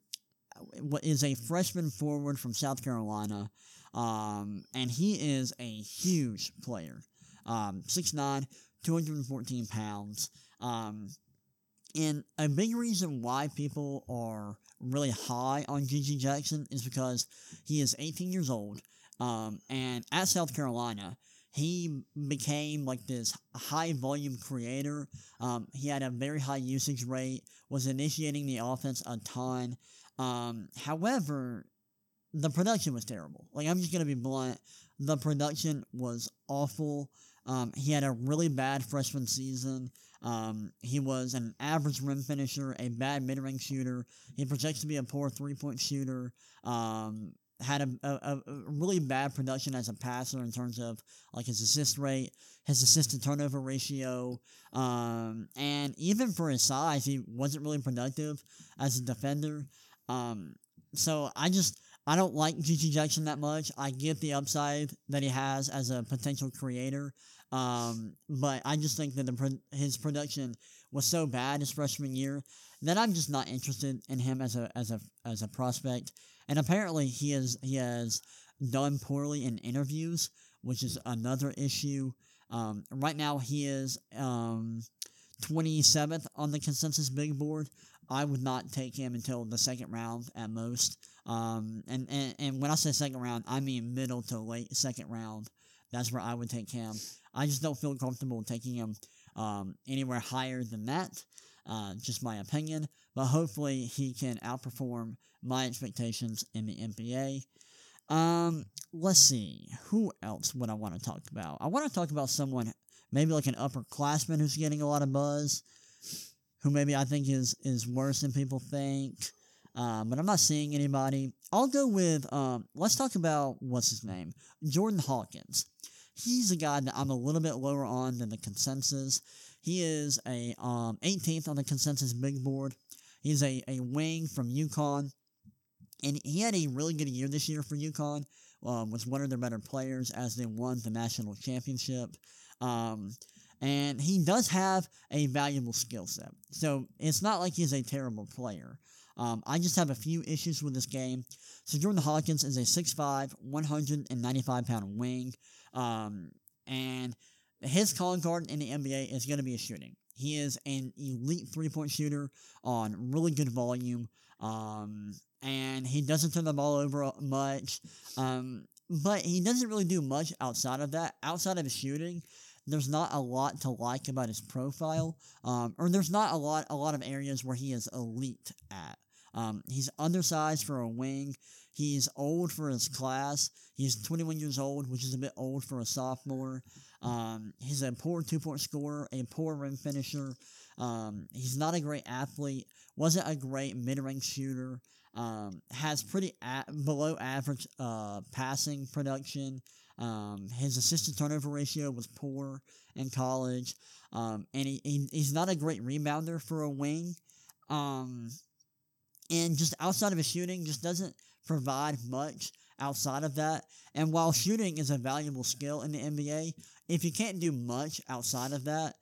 is a freshman forward from South Carolina, um, and he is a huge player. Um, 6'9", 214 pounds. Um, and a big reason why people are really high on GG Jackson is because he is 18 years old. Um, and at South Carolina, he became like this high volume creator. Um, he had a very high usage rate, was initiating the offense a ton. Um, however, the production was terrible. Like, I'm just going to be blunt. The production was awful. Um, he had a really bad freshman season. Um, he was an average rim finisher, a bad mid range shooter. He projects to be a poor three point shooter. Um, had a, a, a, really bad production as a passer in terms of like his assist rate, his assist to turnover ratio, um, and even for his size, he wasn't really productive as a defender. Um, so I just I don't like GG Jackson that much. I get the upside that he has as a potential creator, um, but I just think that the pro- his production was so bad his freshman year that I'm just not interested in him as a as a as a prospect. And apparently he is he has done poorly in interviews, which is another issue. Um, right now he is um, 27th on the consensus big board. I would not take him until the second round at most. Um, and, and, and when I say second round, I mean middle to late second round. That's where I would take him. I just don't feel comfortable taking him um, anywhere higher than that. Uh, just my opinion. But hopefully he can outperform my expectations in the NBA. Um, let's see. Who else would I want to talk about? I want to talk about someone, maybe like an upperclassman who's getting a lot of buzz, who maybe I think is is worse than people think. Um, but I'm not seeing anybody. I'll go with um, let's talk about what's his name, Jordan Hawkins. He's a guy that I'm a little bit lower on than the consensus. He is a um, 18th on the consensus big board. He's a, a wing from UConn, and he had a really good year this year for UConn. Um, was one of their better players as they won the national championship. Um, and he does have a valuable skill set. So it's not like he's a terrible player. Um, I just have a few issues with this game. So Jordan Hawkins is a 6'5", 195 pound wing. Um, and his calling card in the NBA is going to be a shooting. He is an elite three point shooter on really good volume. Um, and he doesn't turn the ball over much. Um, but he doesn't really do much outside of that. Outside of his shooting, there's not a lot to like about his profile, um, or there's not a lot a lot of areas where he is elite at. Um, he's undersized for a wing. He's old for his class. He's 21 years old, which is a bit old for a sophomore. Um, he's a poor two point scorer, a poor rim finisher. Um, he's not a great athlete. Wasn't a great mid range shooter. Um, has pretty below average uh, passing production. Um, his assist to turnover ratio was poor in college, um, and he, he, he's not a great rebounder for a wing. Um, and just outside of his shooting, just doesn't provide much outside of that. And while shooting is a valuable skill in the NBA, if you can't do much outside of that,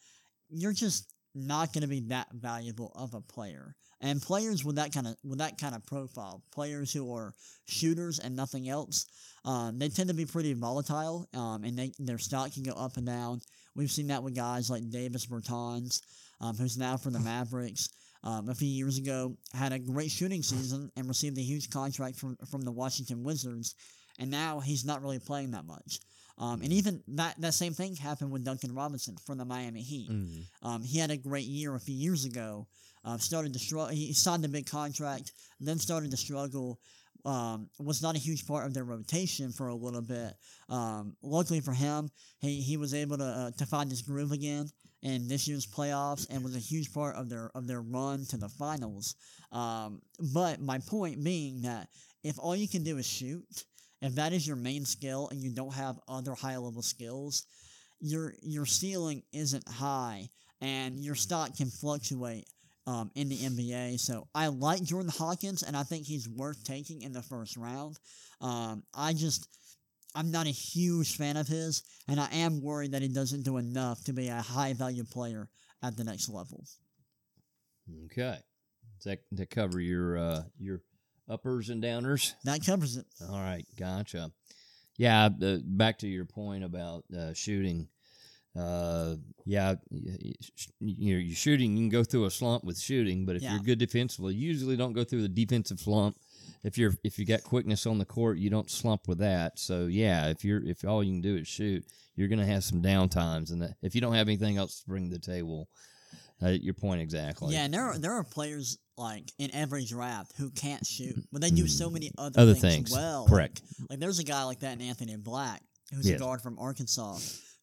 you're just not going to be that valuable of a player. And players with that kind of with that kind of profile, players who are shooters and nothing else, um, they tend to be pretty volatile, um, and they, their stock can go up and down. We've seen that with guys like Davis Bertans, um, who's now for the Mavericks. Um, a few years ago, had a great shooting season and received a huge contract from from the Washington Wizards, and now he's not really playing that much. Um, and even that, that same thing happened with Duncan Robinson from the Miami Heat. Mm. Um, he had a great year a few years ago. Uh, started to struggle. He signed a big contract, then started to struggle. Um, was not a huge part of their rotation for a little bit. Um, luckily for him, he, he was able to uh, to find his groove again in this year's playoffs and was a huge part of their of their run to the finals. Um, but my point being that if all you can do is shoot, if that is your main skill and you don't have other high level skills, your your ceiling isn't high and your stock can fluctuate um, in the NBA. So I like Jordan Hawkins and I think he's worth taking in the first round. Um, I just I'm not a huge fan of his, and I am worried that he doesn't do enough to be a high value player at the next level. Okay. Does that, that cover your uh, your uppers and downers? That covers it. All right, gotcha. Yeah, uh, back to your point about uh, shooting. Uh, yeah, y- y- you're, you're shooting. You can go through a slump with shooting, but if Yeah. you're good defensively, you usually don't go through the defensive slump. If you're if you got quickness on the court, you don't slump with that. So yeah, if you're if all you can do is shoot, you're gonna have some down times, and that, if you don't have anything else to bring to the table, uh, your point exactly. Yeah, and there are there are players like in every draft who can't shoot, but they do so many other, Other things, things, well. correct. Like, like there's a guy like that in Anthony Black, who's a guard from Arkansas,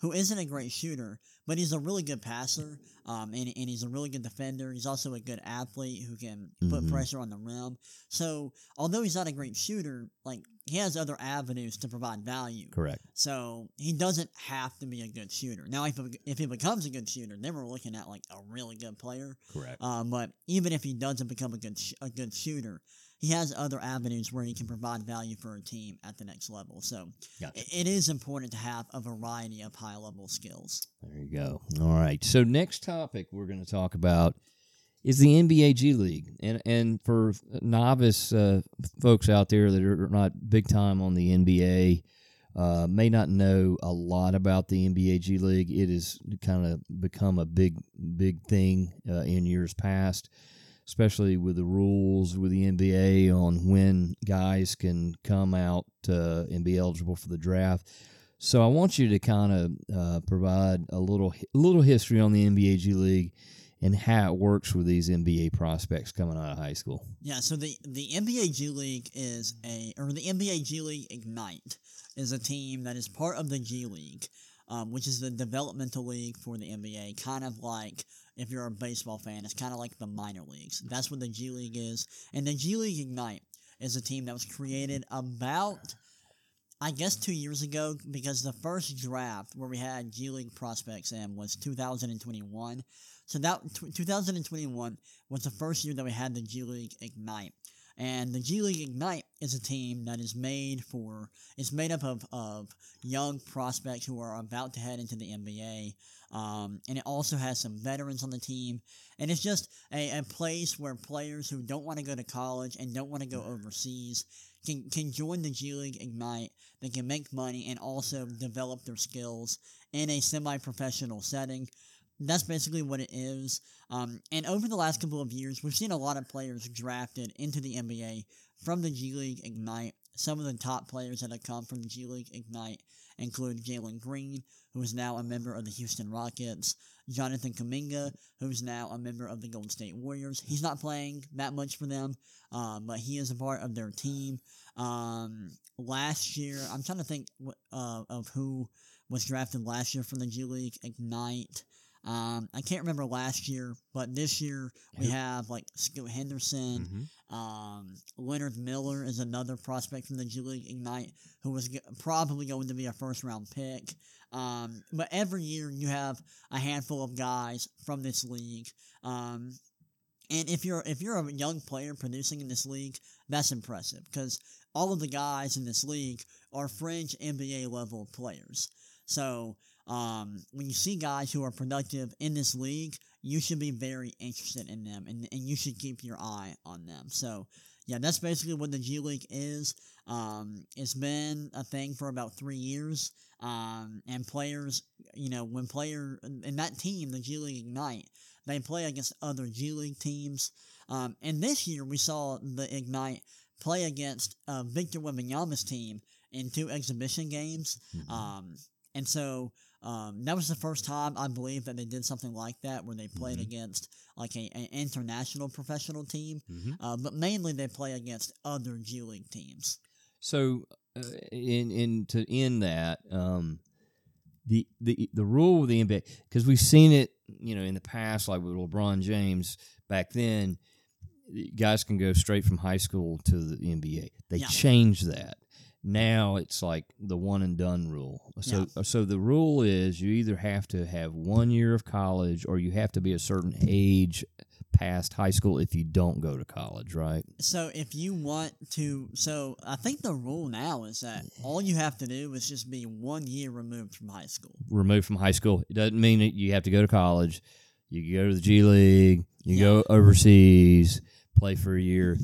who isn't a great shooter, but he's a really good passer, um, and, and he's a really good defender. He's also a good athlete who can put Mhm. pressure on the rim. So although he's not a great shooter, like he has other avenues to provide value. Correct. So he doesn't have to be a good shooter. Now, if he- if he becomes a good shooter, then we're looking at like a really good player. Correct. Um, but even if he doesn't become a good sh- a good shooter, he has other avenues where he can provide value for a team at the next level. So Gotcha. it is important to have a variety of high level skills. There you go. All right. So next topic we're going to talk about is the NBA G League, and and for novice uh, folks out there that are not big time on the NBA, uh, may not know a lot about the NBA G League. It has kind of become a big big thing uh, in years past. Especially with the rules with the NBA on when guys can come out uh, and be eligible for the draft. So I want you to kind of uh, provide a little little history on the NBA G League and how it works with these NBA prospects coming out of high school. Yeah, so the, the NBA G League is a, or the NBA G League Ignite is a team that is part of the G League, um, which is the developmental league for the NBA. Kind of like, if you're a baseball fan, it's kind of like the minor leagues. That's what the G League is. And the G League Ignite is a team that was created about, I guess, two years ago because the first draft where we had G League prospects in was 2021. So that tw 2021 was the first year that we had the G League Ignite. And the G League Ignite is a team that is made for, it's made up of, of young prospects who are about to head into the NBA. Um, and it also has some veterans on the team. And it's just a, a place where players who don't want to go to college and don't want to go overseas can, can join the G League Ignite. They can make money and also develop their skills in a semi professional setting that's basically what it is. Um, and over the last couple of years, we've seen a lot of players drafted into the NBA from the G League Ignite. Some of the top players that have come from G League Ignite include Jalen Green, who is now a member of the Houston Rockets, Jonathan Kuminga, who's now a member of the Golden State Warriors. He's not playing that much for them, um, but he is a part of their team. Um, last year, I'm trying to think uh, of who was drafted last year from the G League Ignite. Um, I can't remember last year, but this year we have like Scoot Henderson. Um, Leonard Miller is another prospect from the G League Ignite who was g- probably going to be a first round pick. Um, but every year you have a handful of guys from this league. Um, and if you're if you're a young player producing in this league, that's impressive because all of the guys in this league are fringe NBA level players. So um, when you see guys who are productive in this league, you should be very interested in them and, and you should keep your eye on them. So, yeah, that's basically what the G League is. Um, it's been a thing for about three years. Um, and players, you know, when player in that team, the G League Ignite, they play against other G League teams. Um, and this year we saw the Ignite play against uh, Victor Wembanyama's team in two exhibition games. Mhm. Um, and so um, that was the first time I believe that they did something like that, where they played Mhm. against like a, an international professional team. Mhm. Uh, but mainly they play against other G League teams. So, uh, in in to end that, um, the the the rule with the NBA because we've seen it, you know, in the past, like with LeBron James back then, guys can go straight from high school to the NBA. They Yeah. changed that. Now it's like the one and done rule. So so the rule is you either have to have one year of college or you have to be a certain age past high school if you don't go to college, right? So if you want to, so I think the rule now is that all you have to do is just be one year removed from high school. removed from high school. It doesn't mean that you have to go to college. You go to the G League. You go overseas, play for a year.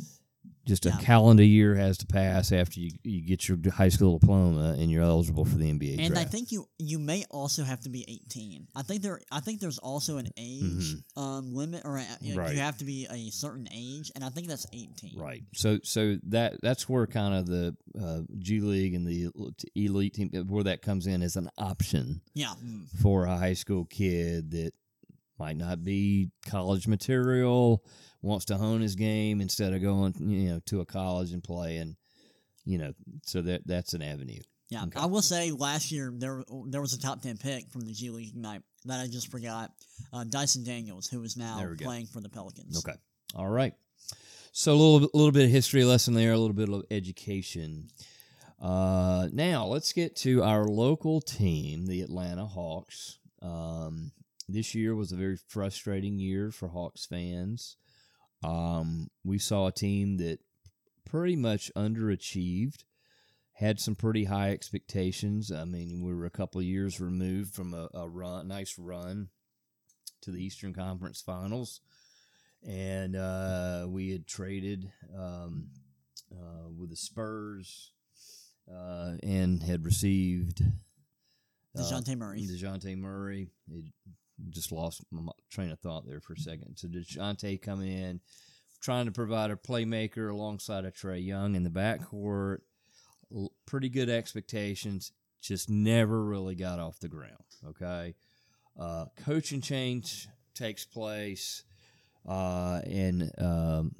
Just a Yeah. calendar year has to pass after you, you get your high school diploma and you're eligible for the NBA And I think you you may also have to be 18. I think there I think there's also an age um, limit, or a, you, Mm-hmm. Right. you have to be a certain age, and I think that's 18. Right. So so that that's where kind of the uh, G League and the elite team where that comes in as an option Yeah. mm, for a high school kid that might not be college material, wants to hone his game instead of going, you know, to a college and playing, you know, so that that's an avenue. Yeah, Okay. I will say last year there there was a top 10 pick from the G League Ignite that I just forgot. Uh, Dyson Daniels, who is now we go. playing for the Pelicans. Okay. All right. So a little a little bit of history lesson there, a little bit of education. Uh, now let's get to our local team, the Atlanta Hawks. Um, this year was a very frustrating year for Hawks fans. Um, we saw a team that pretty much underachieved. Had some pretty high expectations. I mean, we were a couple of years removed from a, a run, nice run to the Eastern Conference Finals, and uh, we had traded um, uh, with the Spurs uh, and had received uh, Dejounte Murray. Dejounte Murray. It just lost my train of thought there for a second. So Dejounte coming in, trying to provide a playmaker alongside of Trae Young in the backcourt. Pretty good expectations. Just never really got off the ground. Okay. Uh, coaching change takes place. Uh, and um,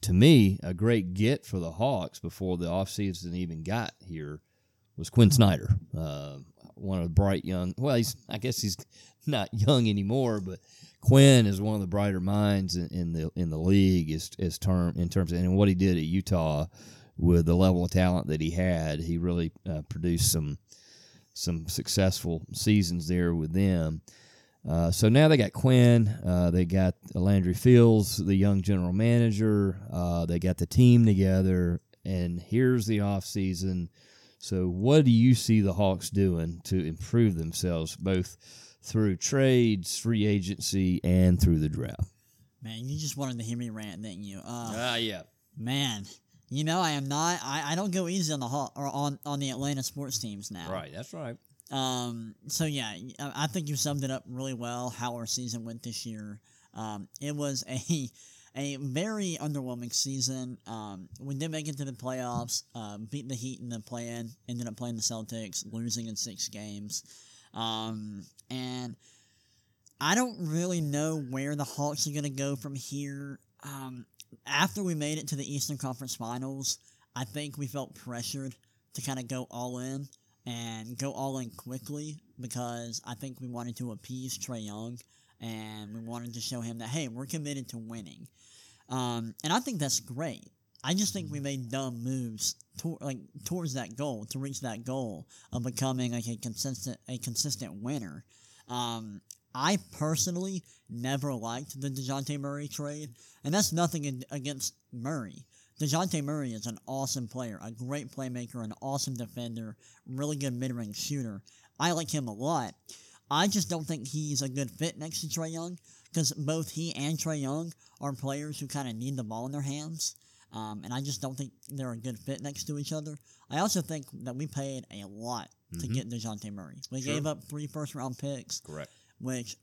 to me, a great get for the Hawks before the offseason even got here was Quinn Snyder. Uh, one of the bright young. Well, he's I guess he's not young anymore, but Quinn is one of the brighter minds in, in the in the league. Is is term in terms of and what he did at Utah with the level of talent that he had. He really uh, produced some some successful seasons there with them. Uh, so now they got Quinn. Uh, they got Landry Fields, the young general manager. Uh, they got the team together, and here's the off season. So, what do you see the Hawks doing to improve themselves, both through trades, free agency, and through the draft? Man, you just wanted to hear me rant, didn't you? Uh, Ah, yeah. man, you know I am not. I, I don't go easy on the Haw- or on on the Atlanta sports teams now. Right, that's right. Um. So yeah, I I think you summed it up really well. How our season went this year. Um. It was a a very underwhelming season. Um. We did make it to the playoffs. Uh, beat the Heat in the play-in. Ended up playing the Celtics, losing in six games. Um. And I don't really know where the Hawks are going to go from here. Um, after we made it to the Eastern Conference Finals, I think we felt pressured to kind of go all in and go all in quickly because I think we wanted to appease Trae Young and we wanted to show him that, hey, we're committed to winning. Um, and I think that's great. I just think we made dumb moves like towards that goal to reach that goal of becoming like a consistent a consistent winner. Um, I personally never liked the Dejounte Murray trade, and that's nothing in, against Murray. Dejounte Murray is an awesome player, a great playmaker, an awesome defender, really good mid-range shooter. I like him a lot. I just don't think he's a good fit next to Trae Young because both he and Trae Young are players who kind of need the ball in their hands. Um, and I just don't think they're a good fit next to each other. I also think that we paid a lot to Mhm. get Dejounte Murray. We Sure. gave up three first round picks, Correct. which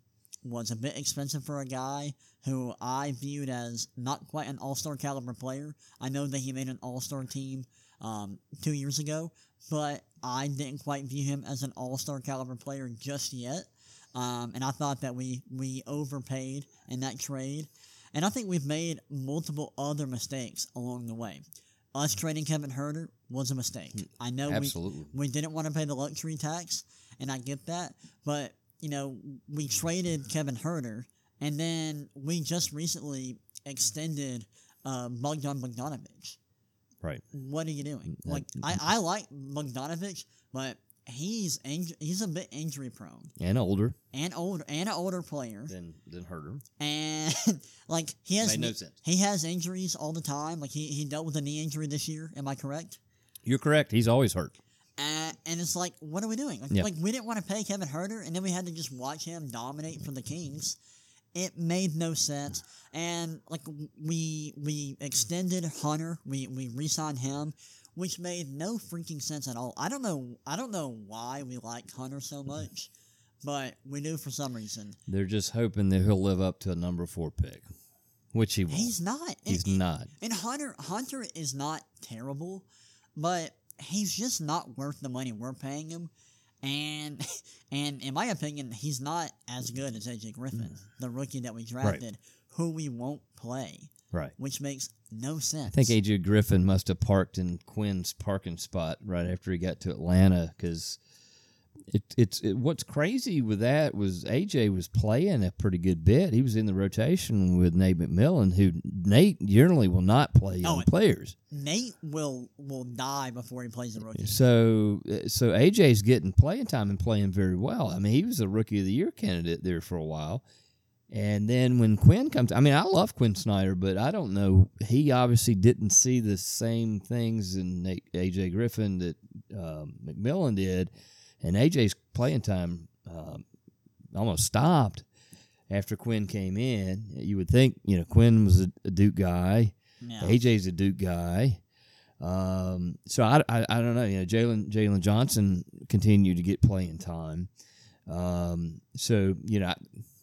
was a bit expensive for a guy who I viewed as not quite an all star caliber player. I know that he made an all star team um, two years ago, but I didn't quite view him as an all star caliber player just yet. Um, and I thought that we, we overpaid in that trade. And I think we've made multiple other mistakes along the way. Us trading Kevin Huerter was a mistake. I know we, Absolutely. we didn't want to pay the luxury tax, and I get that. But you know, we traded Kevin Huerter, and then we just recently extended uh, Bogdan Bogdanović. Right. What are you doing? Mm, Like I, I like Bogdanović, but he's inj- he's a bit injury prone And older and older and an older player, than than Huerter. and like he has Made no sense. he has injuries all the time. Like he, he dealt with a knee injury this year. Am I correct? You're correct. He's always hurt. Uh, and it's like, what are we doing? Like, Yeah. like we didn't want to pay Kevin Huerter, and then we had to just watch him dominate for the Kings. It made no sense. And like we we extended Hunter, we we re-signed him, which made no freaking sense at all. I don't know. I don't know why we like Hunter so much, but we do for some reason. They're just hoping that he'll live up to a number four pick, which he won't. He's not. He's And- not. And Hunter Hunter is not terrible, but he's just not worth the money we're paying him. And and in my opinion, he's not as good as AJ Griffin, mm. the rookie that we drafted, who we won't play, Right. which makes no sense. I think AJ Griffin must have parked in Quinn's parking spot right after he got to Atlanta because it, it's it, what's crazy with that was AJ was playing a pretty good bit. He was in the rotation with Nate McMillan, who Nate generally will not play young Oh, and- players. Nate will will die before he plays the rotation. So so AJ's getting playing time and playing very well. I mean, he was a rookie of the year candidate there for a while. And then when Quinn comes, I mean, I love Quinn Snyder, but I don't know. He obviously didn't see the same things in AJ Griffin that um, McMillan did, and AJ's playing time um, almost stopped after Quinn came in. You would think, you know, Quinn was a, a Duke guy, Yeah. AJ's a Duke guy. Um, so I, I, I don't know. You know, Jalen Jalen Johnson continued to get playing time. Um, so you know, I,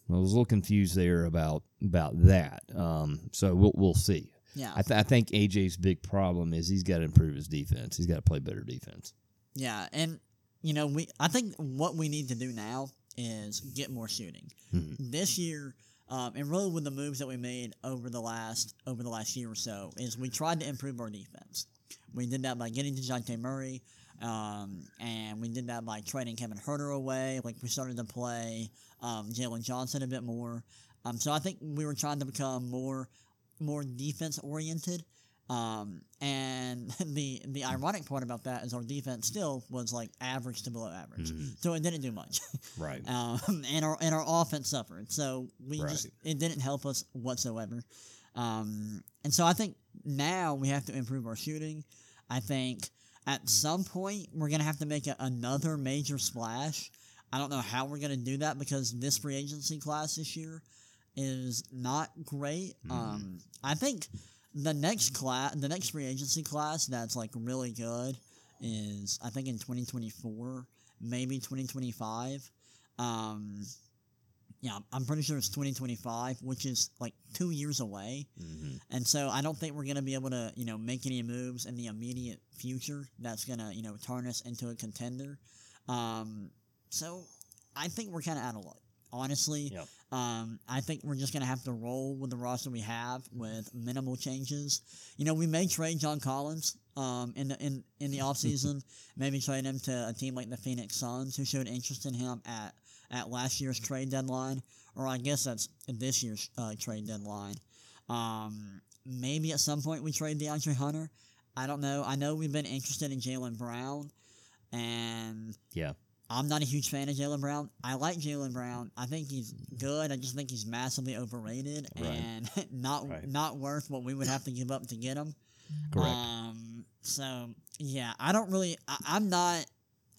I was a little confused there about about that. Um, so we'll we'll see. Yeah. I, th- I think AJ's big problem is he's got to improve his defense. He's got to play better defense. Yeah, and you know, we I think what we need to do now is get more shooting. Mhm. This year, um, and really with the moves that we made over the last over the last year or so, is we tried to improve our defense. We did that by getting to Dejounte Murray, um, and we did that by trading Kevin Huerter away. Like we started to play um, Jalen Johnson a bit more. Um, so I think we were trying to become more more defense oriented. Um, and the the ironic part about that is our defense still was like average to below average, so it didn't do much. Right. um, and our and our offense suffered, so we just it didn't help us whatsoever. Um, and so I think now we have to improve our shooting. I think at some point we're gonna have to make a, another major splash. I don't know how we're gonna do that because this free agency class this year is not great. Um, I think the next class, the next free agency class that's like really good is I think in 2024, maybe 2025. Um, yeah, I'm pretty sure it's 2025, which is like two years away. Mhm. And so I don't think we're going to be able to, you know, make any moves in the immediate future that's going to, you know, turn us into a contender. Um, so I think we're kind of out of luck, honestly. Yep. Um, I think we're just going to have to roll with the roster we have with minimal changes. You know, we may trade John Collins um, in the in, in the offseason, maybe trade him to a team like the Phoenix Suns, who showed interest in him at, at last year's trade deadline, or I guess that's this year's uh, trade deadline. Um, maybe at some point we trade DeAndre Hunter. I don't know. I know we've been interested in Jaylen Brown, and Yeah. I'm not a huge fan of Jaylen Brown. I like Jaylen Brown. I think he's good. I just think he's massively overrated Right. and not Right. not worth what we would have to give up to get him. Correct. Um. So yeah, I don't really. I, I'm not.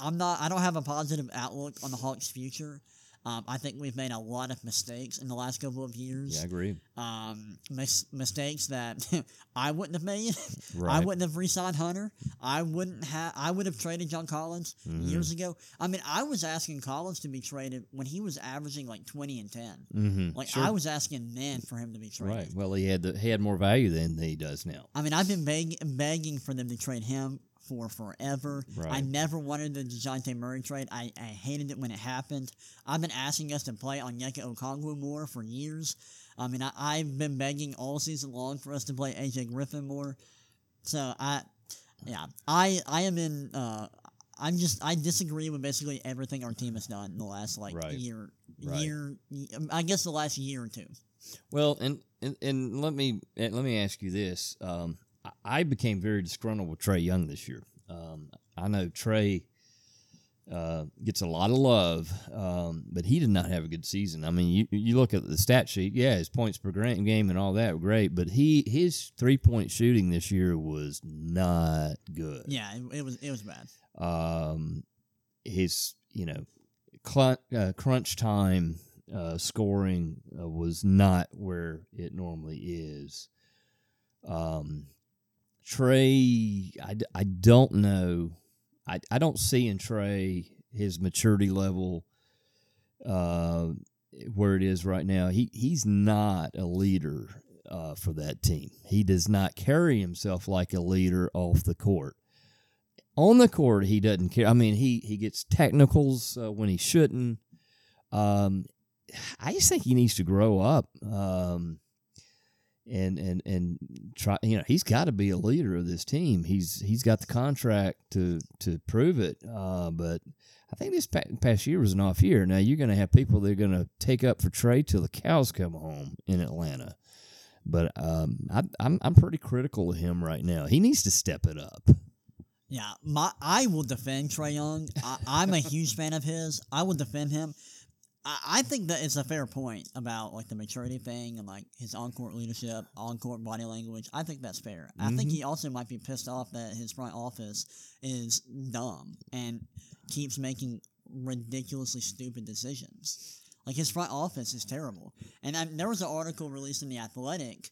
I'm not. I don't have a positive outlook on the Hawks' future. Um, I think we've made a lot of mistakes in the last couple of years. yeah, I agree. Um, mis- mistakes that I wouldn't have made. right. I wouldn't have re-signed Hunter. I wouldn't have. I would have traded John Collins Mhm. years ago. I mean, I was asking Collins to be traded when he was averaging like twenty and ten. Mm-hmm. Like sure. I was asking then for him to be traded. Right. Well, he had the, he had more value than he does now. I mean, I've been beg- begging for them to trade him for forever. I never wanted the DeJounte Murray trade. I, I hated it when it happened. I've been asking us to play Onyeka Okongwu more for years. I mean, I, I've been begging all season long for us to play AJ Griffin more. So I, yeah, I I am in. Uh, I'm just I disagree with basically everything our team has done in the last like Right. year Right. year. I guess the last year or two. Well, and, and and let me let me ask you this: um, I- became very disgruntled with Trae Young this year. Um, I know Trae uh, gets a lot of love, um, but he did not have a good season. I mean, you you look at the stat sheet, yeah, his points per game and all that were great, but he his three point shooting this year was not good. Yeah, it, it was it was bad. um, his you know cl- uh, crunch time uh, scoring uh, was not where it normally is. Um, Trae, I, I don't know. I, I don't see in Trae his maturity level uh, where it is right now. He he's not a leader uh, for that team. He does not carry himself like a leader off the court on the court he doesn't care i mean he he gets technicals uh, when he shouldn't um i just think he needs to grow up um and and and try you know he's got to be a leader of this team he's he's got the contract to to prove it uh but i think this pa- past year was an off year now you're going to have people that are going to take up for Trae till the cows come home in atlanta but um, I, I'm I'm pretty critical of him right now. He needs to step it up. Yeah, my I will defend Trae Young. I, I'm a huge fan of his. I will defend him. I, I think that it's a fair point about like the maturity thing and like his on court leadership, on court body language. I think that's fair. I think Mhm. he also might be pissed off that his front office is dumb and keeps making ridiculously stupid decisions. Like his front office is terrible. And I, there was an article released in the Athletic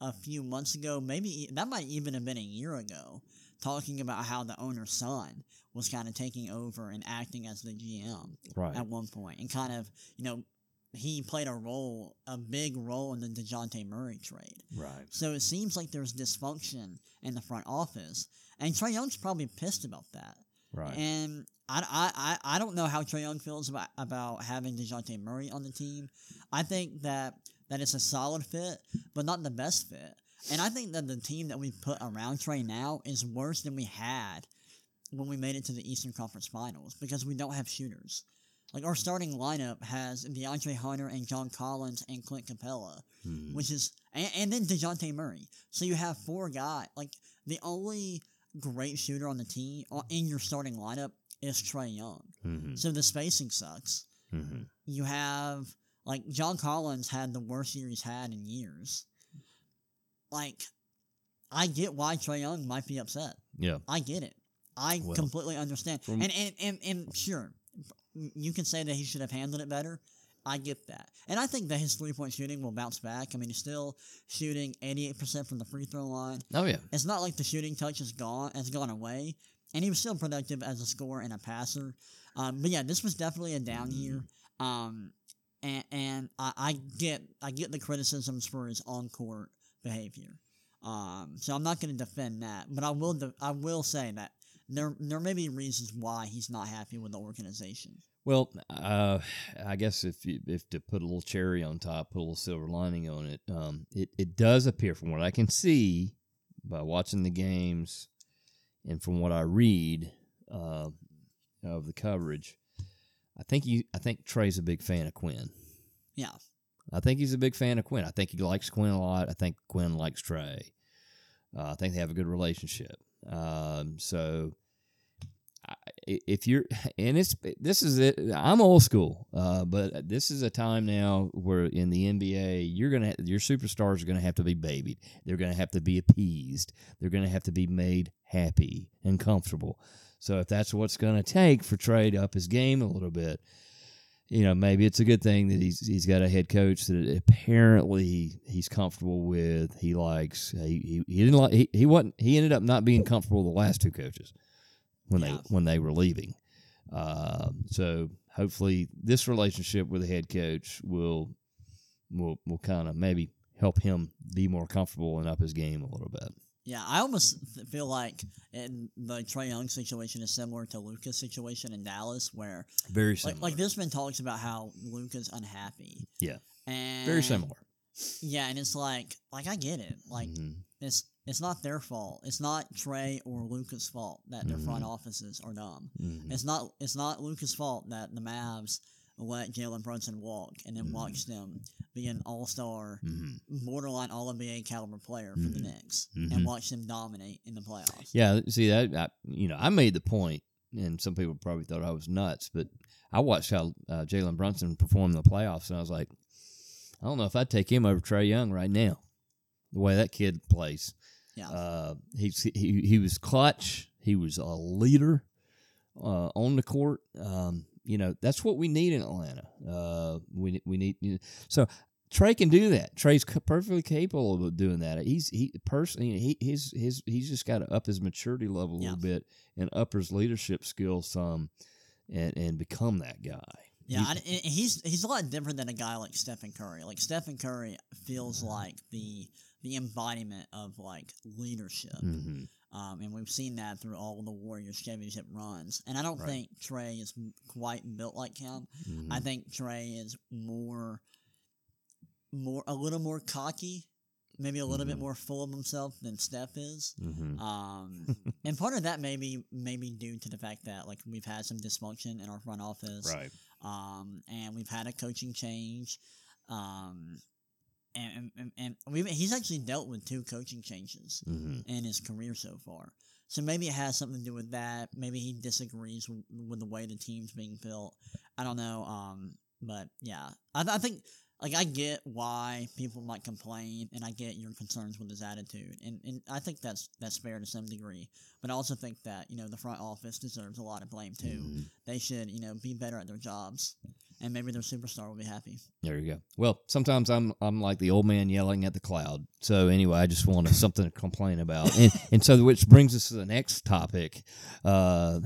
a few months ago, maybe that might even have been a year ago, talking about how the owner's son was kind of taking over and acting as the GM Right. at one point, and kind of you know he played a role, a big role in the Dejounte Murray trade. Right. So it seems like there's dysfunction in the front office, and Trae Young's probably pissed about that. Right. And I, I, I, I don't know how Trae Young feels about, about having DeJounte Murray on the team. I think that, that it's a solid fit, but not the best fit. And I think that the team that we put around Trae now is worse than we had when we made it to the Eastern Conference Finals because we don't have shooters. Like our starting lineup has DeAndre Hunter and John Collins and Clint Capela, Mhm. which is and, and then Dejounte Murray. So you have four guys. Like the only great shooter on the team uh, in your starting lineup is Trae Young. Mhm. So the spacing sucks. Mhm. You have like John Collins had the worst year he's had in years. Like, I get why Trae Young might be upset. Yeah. I get it. I Well, completely understand. from- and, and and and sure, you can say that he should have handled it better. I get that. And I think that his three point shooting will bounce back. I mean, he's still shooting 88% from the free throw line. Oh yeah. It's not like the shooting touch is gone has gone away, and he was still productive as a scorer and a passer. Um, but yeah, this was definitely a down year. Um, and and I, I get I get the criticisms for his on court behavior. Um, so I'm not going to defend that, but I will de- I will say that there there may be reasons why he's not happy with the organization. Well, uh, I guess if you, if to put a little cherry on top, put a little silver lining on it, um, it it does appear from what I can see by watching the games and from what I read uh, of the coverage, I think you I think Trae's a big fan of Quin. Yeah, I think he's a big fan of Quin. I think he likes Quin a lot. I think Quin likes Trae. Uh, I think they have a good relationship. Um, so if you're, and it's this is it. I'm old school, uh, but this is a time now where in the NBA you're gonna your superstars are gonna have to be babied. They're gonna have to be appeased. They're gonna have to be made happy and comfortable. So if that's what's gonna take for Trae to up his game a little bit, you know, maybe it's a good thing that he's he's got a head coach that apparently he's comfortable with. He likes. He he, he didn't like. He, he wasn't. He ended up not being comfortable with the last two coaches when Yeah. they when they were leaving. Um, so hopefully this relationship with the head coach will will will kind of maybe help him be more comfortable and up his game a little bit. Yeah. I almost feel like in the Trae Young situation is similar to Luka's situation in Dallas, where Very similar. like like there's been talks about how Luka's unhappy. Yeah. and Very similar. Yeah, and it's like like I get it. Like Mhm. it's it's not their fault. It's not Trae or Luka's fault that their front Mhm. offices are dumb. Mhm. It's not it's not Luka's fault that the Mavs let Jalen Brunson walk and then Mhm. watch them be an all star, Mhm. borderline All NBA caliber player for the Mhm. Knicks and watch them dominate in the playoffs. Yeah, see that I, you know I made the point, and some people probably thought I was nuts, but I watched how uh, Jalen Brunson performed in the playoffs, and I was like, I don't know if I'd take him over Trae Young right now. The way that kid plays, Yeah. uh, he's he he was clutch. He was a leader uh, on the court. Um, you know that's what we need in Atlanta. Uh, we we need you know, so. Trae can do that. Trae's perfectly capable of doing that. He's he personally he his his he's just got to up his maturity level a Yeah. little bit and up his leadership skills some, and and become that guy. Yeah, He's- I- he's he's a lot different than a guy like Stephen Curry. Like Stephen Curry feels like the the embodiment of like leadership. Mhm. Um, and we've seen that through all the Warriors championship runs. And I don't Right. think Trae is quite built like him. Mhm. I think Trae is more, more a little more cocky, maybe a little bit Mhm. more full of himself than Steph is. Mhm. Um, and part of that maybe maybe due to the fact that like we've had some dysfunction in our front office, Right. um, and we've had a coaching change, um, and and, and we've, he's actually dealt with two coaching changes hmm in his career so far. So maybe it has something to do with that. Maybe he disagrees with, with the way the team's being built. I don't know. Um, but yeah, I, I think like I get why people might complain, and I get your concerns with his attitude, and and I think that's that's fair to some degree. But I also think that you know the front office deserves a lot of blame too. Mhm. They should you know be better at their jobs, and maybe their superstar will be happy. There you go. Well, sometimes I'm I'm like the old man yelling at the cloud. So anyway, I just wanted something to complain about, and, and so which brings us to the next topic, uh,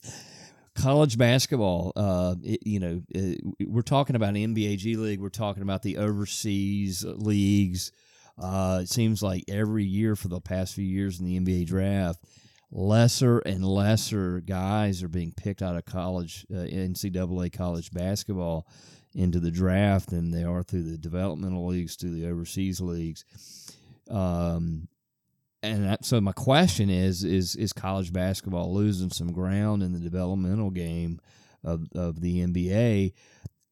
college basketball. Uh, it- you know, uh, we're talking about NBA G League. We're talking about the overseas leagues. Uh, it seems like every year for the past few years in the NBA draft, lesser and lesser guys are being picked out of college, uh, NCAA college basketball into the draft than they are through the developmental leagues to the overseas leagues. Um, and that, so my question is: is is college basketball losing some ground in the developmental game of, of the NBA?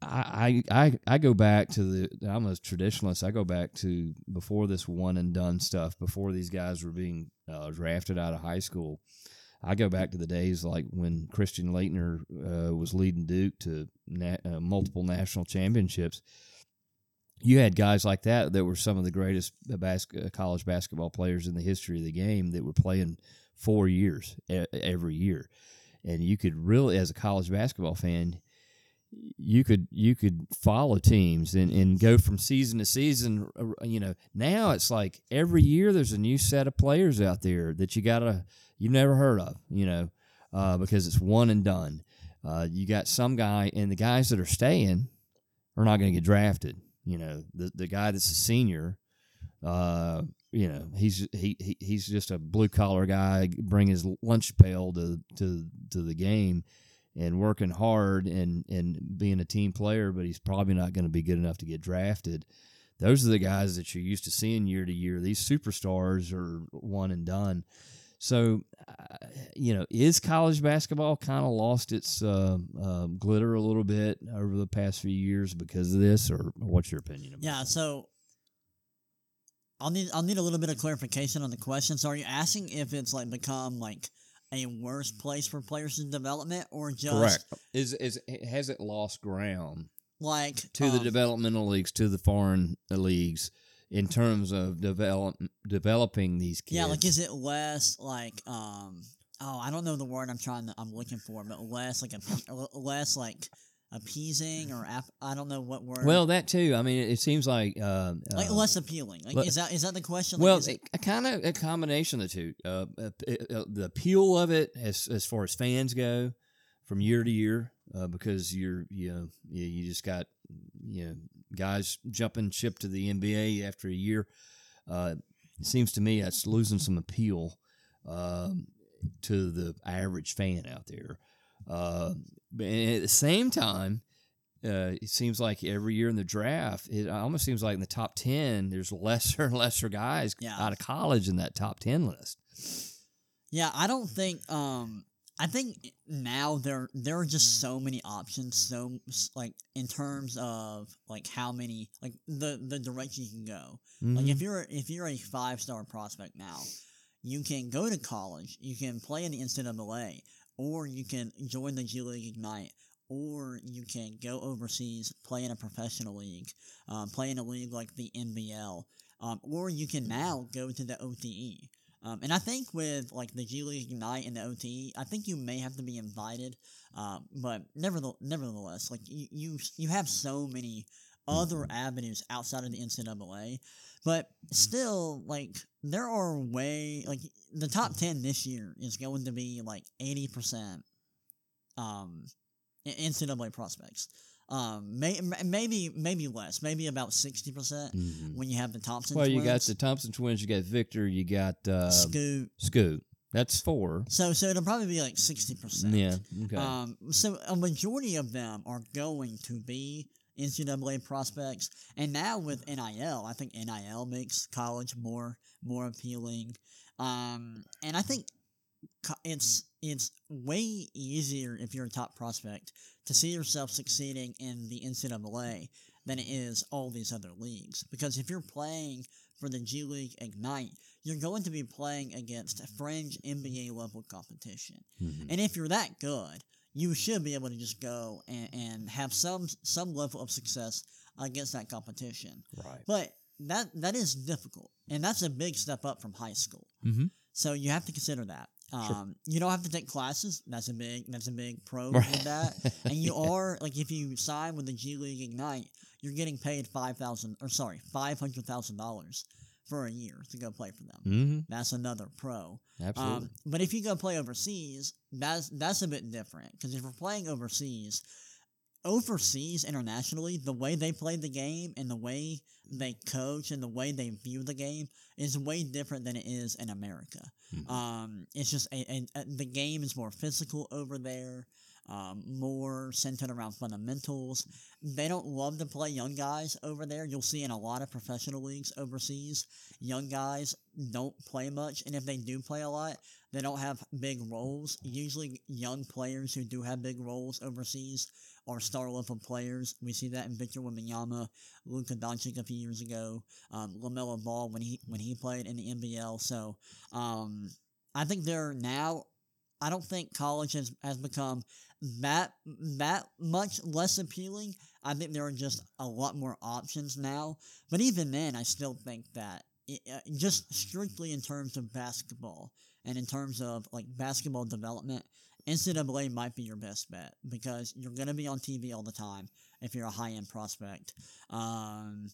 I, I I go back to the I'm a traditionalist. I go back to before this one and done stuff. Before these guys were being uh, drafted out of high school, I go back to the days like when Christian Laettner uh, was leading Duke to uh, multiple national championships. You had guys like that that were some of the greatest bas- uh, college basketball players in the history of the game that were playing four years e- every year, and you could really, as a college basketball fan, you could you could follow teams and, and go from season to season. uh, You know, now it's like every year there's a new set of players out there that you gotta you've never heard of. You know, uh, because it's one and done. Uh, you got some guy, and the guys that are staying are not going to get drafted. You know, the the guy that's a senior, uh, you know, he's he, he he's just a blue collar guy, bring his lunch pail to to to the game, and working hard and and being a team player, but he's probably not going to be good enough to get drafted. Those are the guys that you're used to seeing year to year. These superstars are one and done. So, uh, you know, is college basketball kind of lost its uh, uh, glitter a little bit over the past few years because of this, or what's your opinion? About Yeah, that? so I'll need I'll need a little bit of clarification on the question. So are you asking if it's like become like a worse place for players in development or just correct. Is is has it lost ground like to the um, developmental leagues, to the foreign leagues, in terms of develop developing these kids? Yeah, like is it less like um oh I don't know the word I'm trying to I'm looking for, but less like a less like appeasing or ap- I don't know what word. well, that too. I mean, it seems like uh, like uh, less appealing. Like le- is that is that the question? Like, Well, is it- a kind of a combination of the two. Uh, uh, the appeal of it, as as far as fans go, from year to year, uh, because you're you know you, you just got you know guys jumping ship to the NBA after a year. Uh, it seems to me that's losing some appeal um, to the average fan out there. Uh, but at the same time, uh, it seems like every year in the draft, it almost seems like in the top 10, there's lesser and lesser guys Yeah. out of college in that top 10 list. Yeah, I don't think. Um, I think now there there are just so many options. So like in terms of like how many like the the direction you can go. Like Mhm. if you're if you're a five star prospect now, you can go to college. You can play in the NCAA, or you can join the G League Ignite. Or you can go overseas, play in a professional league, um, play in a league like the NBL, um, or you can now go to the OTE. Um, and I think with like the G League Ignite and the OTE, I think you may have to be invited. Um, but nevertheless, nevertheless, like you, you, you have so many other avenues outside of the NCAA. But still, like there are way like the top ten this year is going to be like eighty percent, um, NCAA prospects. Um, may, maybe maybe less, maybe about sixty percent Mhm. when you have the Thompson. Well, you got twins. the Thompson twins, you got Victor, you got uh, Scoot. Scoot. That's four. So so it'll probably be like sixty percent. Yeah. Okay. Um. So a majority of them are going to be NCAA prospects, and now with NIL, I think NIL makes college more more appealing. Um. And I think it's it's way easier if you're a top prospect to see yourself succeeding in the NCAA than it is all these other leagues. Because if you're playing for the G League Ignite, you're going to be playing against fringe NBA level competition. Mhm. And if you're that good, you should be able to just go and, and have some some level of success against that competition. Right. But that that is difficult, and that's a big step up from high school. Mm-hmm. So you have to consider that. Sure. Um, you don't have to take classes. That's a big that's a big pro Right. with that. and you are like if you sign with the G League Ignite, you're getting paid five thousand or sorry five hundred thousand dollars for a year to go play for them. Mm-hmm. That's another pro. Absolutely. Um, but if you go play overseas, that's that's a bit different because if you're playing overseas, overseas internationally, the way they play the game and the way they coach and the way they view the game is way different than it is in America. Mhm. Um, it's just a, a, a- the game is more physical over there. Um, more centered around fundamentals. They don't love to play young guys over there. You'll see in a lot of professional leagues overseas, young guys don't play much, and if they do play a lot, they don't have big roles. Usually, young players who do have big roles overseas are star level players. We see that in Victor Wembanyama, Luka Doncic a few years ago, um, Lamelo Ball when he when he played in the NBL. So, um, I think they're now. I don't think college has, has become that that much less appealing. I think there are just a lot more options now. But even then, I still think that it, uh, just strictly in terms of basketball and in terms of like basketball development, NCAA might be your best bet because you're going to be on TV all the time if you're a high end prospect. Um,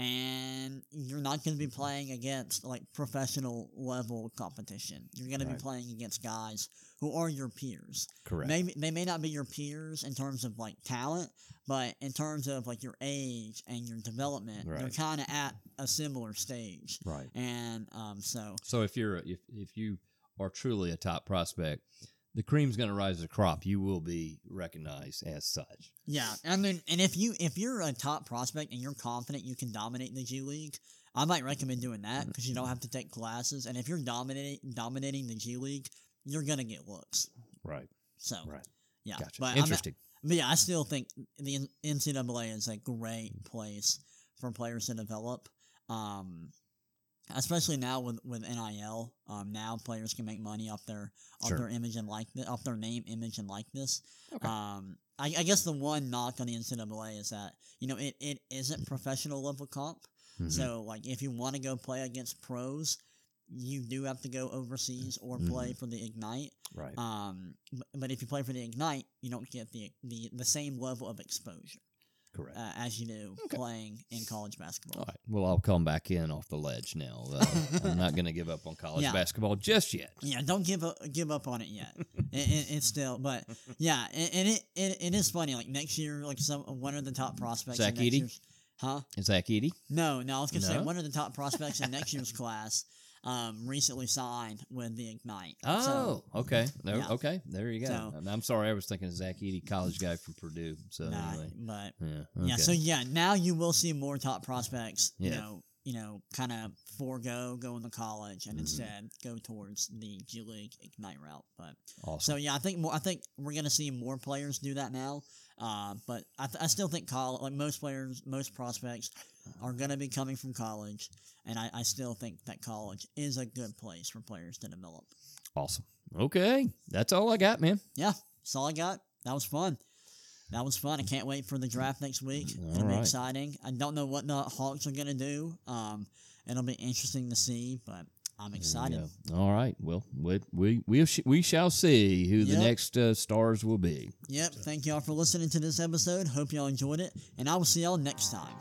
and you're not going to be playing against like professional level competition. You're going to be playing against guys who are your peers. Correct. Maybe they may not be your peers in terms of like talent, but in terms of like your age and your development, they're kind of at a similar stage. Right. And um, so So if you're if if you are truly a top prospect, the cream's going to rise to the crop. You will be recognized as such. yeah, I mean, and if you if you're a top prospect and you're confident you can dominate the G League, I might recommend doing that because you don't have to take classes. And if you're dominating dominating the G League, you're gonna get looks. Right. So Right. yeah, Gotcha. but I'm- Interesting. But yeah, I still think the NCAA is a great place for players to develop. Um, especially now with with NIL, um, now players can make money off their off Sure. their image and likeness, off their name, image, and likeness. Okay. Um, I, I guess the one knock on the NCAA is that you know it, it isn't professional level comp. Mhm. So like if you want to go play against pros, you do have to go overseas or Mm-hmm. play for the Ignite. right. Um, b- but if you play for the Ignite, you don't get the the, the same level of exposure Correct. uh, as you do Okay. playing in college basketball. All right. Well, I'll come back in off the ledge now. Uh, I'm not going to give up on college Yeah. basketball just yet. Yeah, don't give up give up on it yet. it, it, it's still, but yeah, and, and it, it it is funny. Like next year, like some one of the top prospects. Zach year's- Huh? Zach Edey? No, no. I was gonna say one of the top prospects in next year's class. Um, recently signed with the Ignite. Oh, So, okay. There, yeah. Okay, there you go. So- I'm sorry, I was thinking of Zach Edey, college guy from Purdue. So nah, anyway, but yeah, Yeah, so yeah, now you will see more top prospects, you know, you know, kind of forego going to college and Mhm. instead go towards the G League Ignite route. But awesome. so yeah, I think more. I think we're gonna see more players do that now. Uh, but I, th- I still think college, like most players, most prospects, are gonna be coming from college, and I, I still think that college is a good place for players to develop. awesome. Okay, that's all I got, man. Yeah, that's all I got. That was fun. That was fun. I can't wait for the draft next week. All It'll be exciting. I don't know what the Hawks are gonna do. Um, it'll be interesting to see, but I'm excited. All right. Well, we we we, sh- we shall see who the next uh, stars will be. Yep. Thank y'all for listening to this episode. Hope y'all enjoyed it, and I will see y'all next time.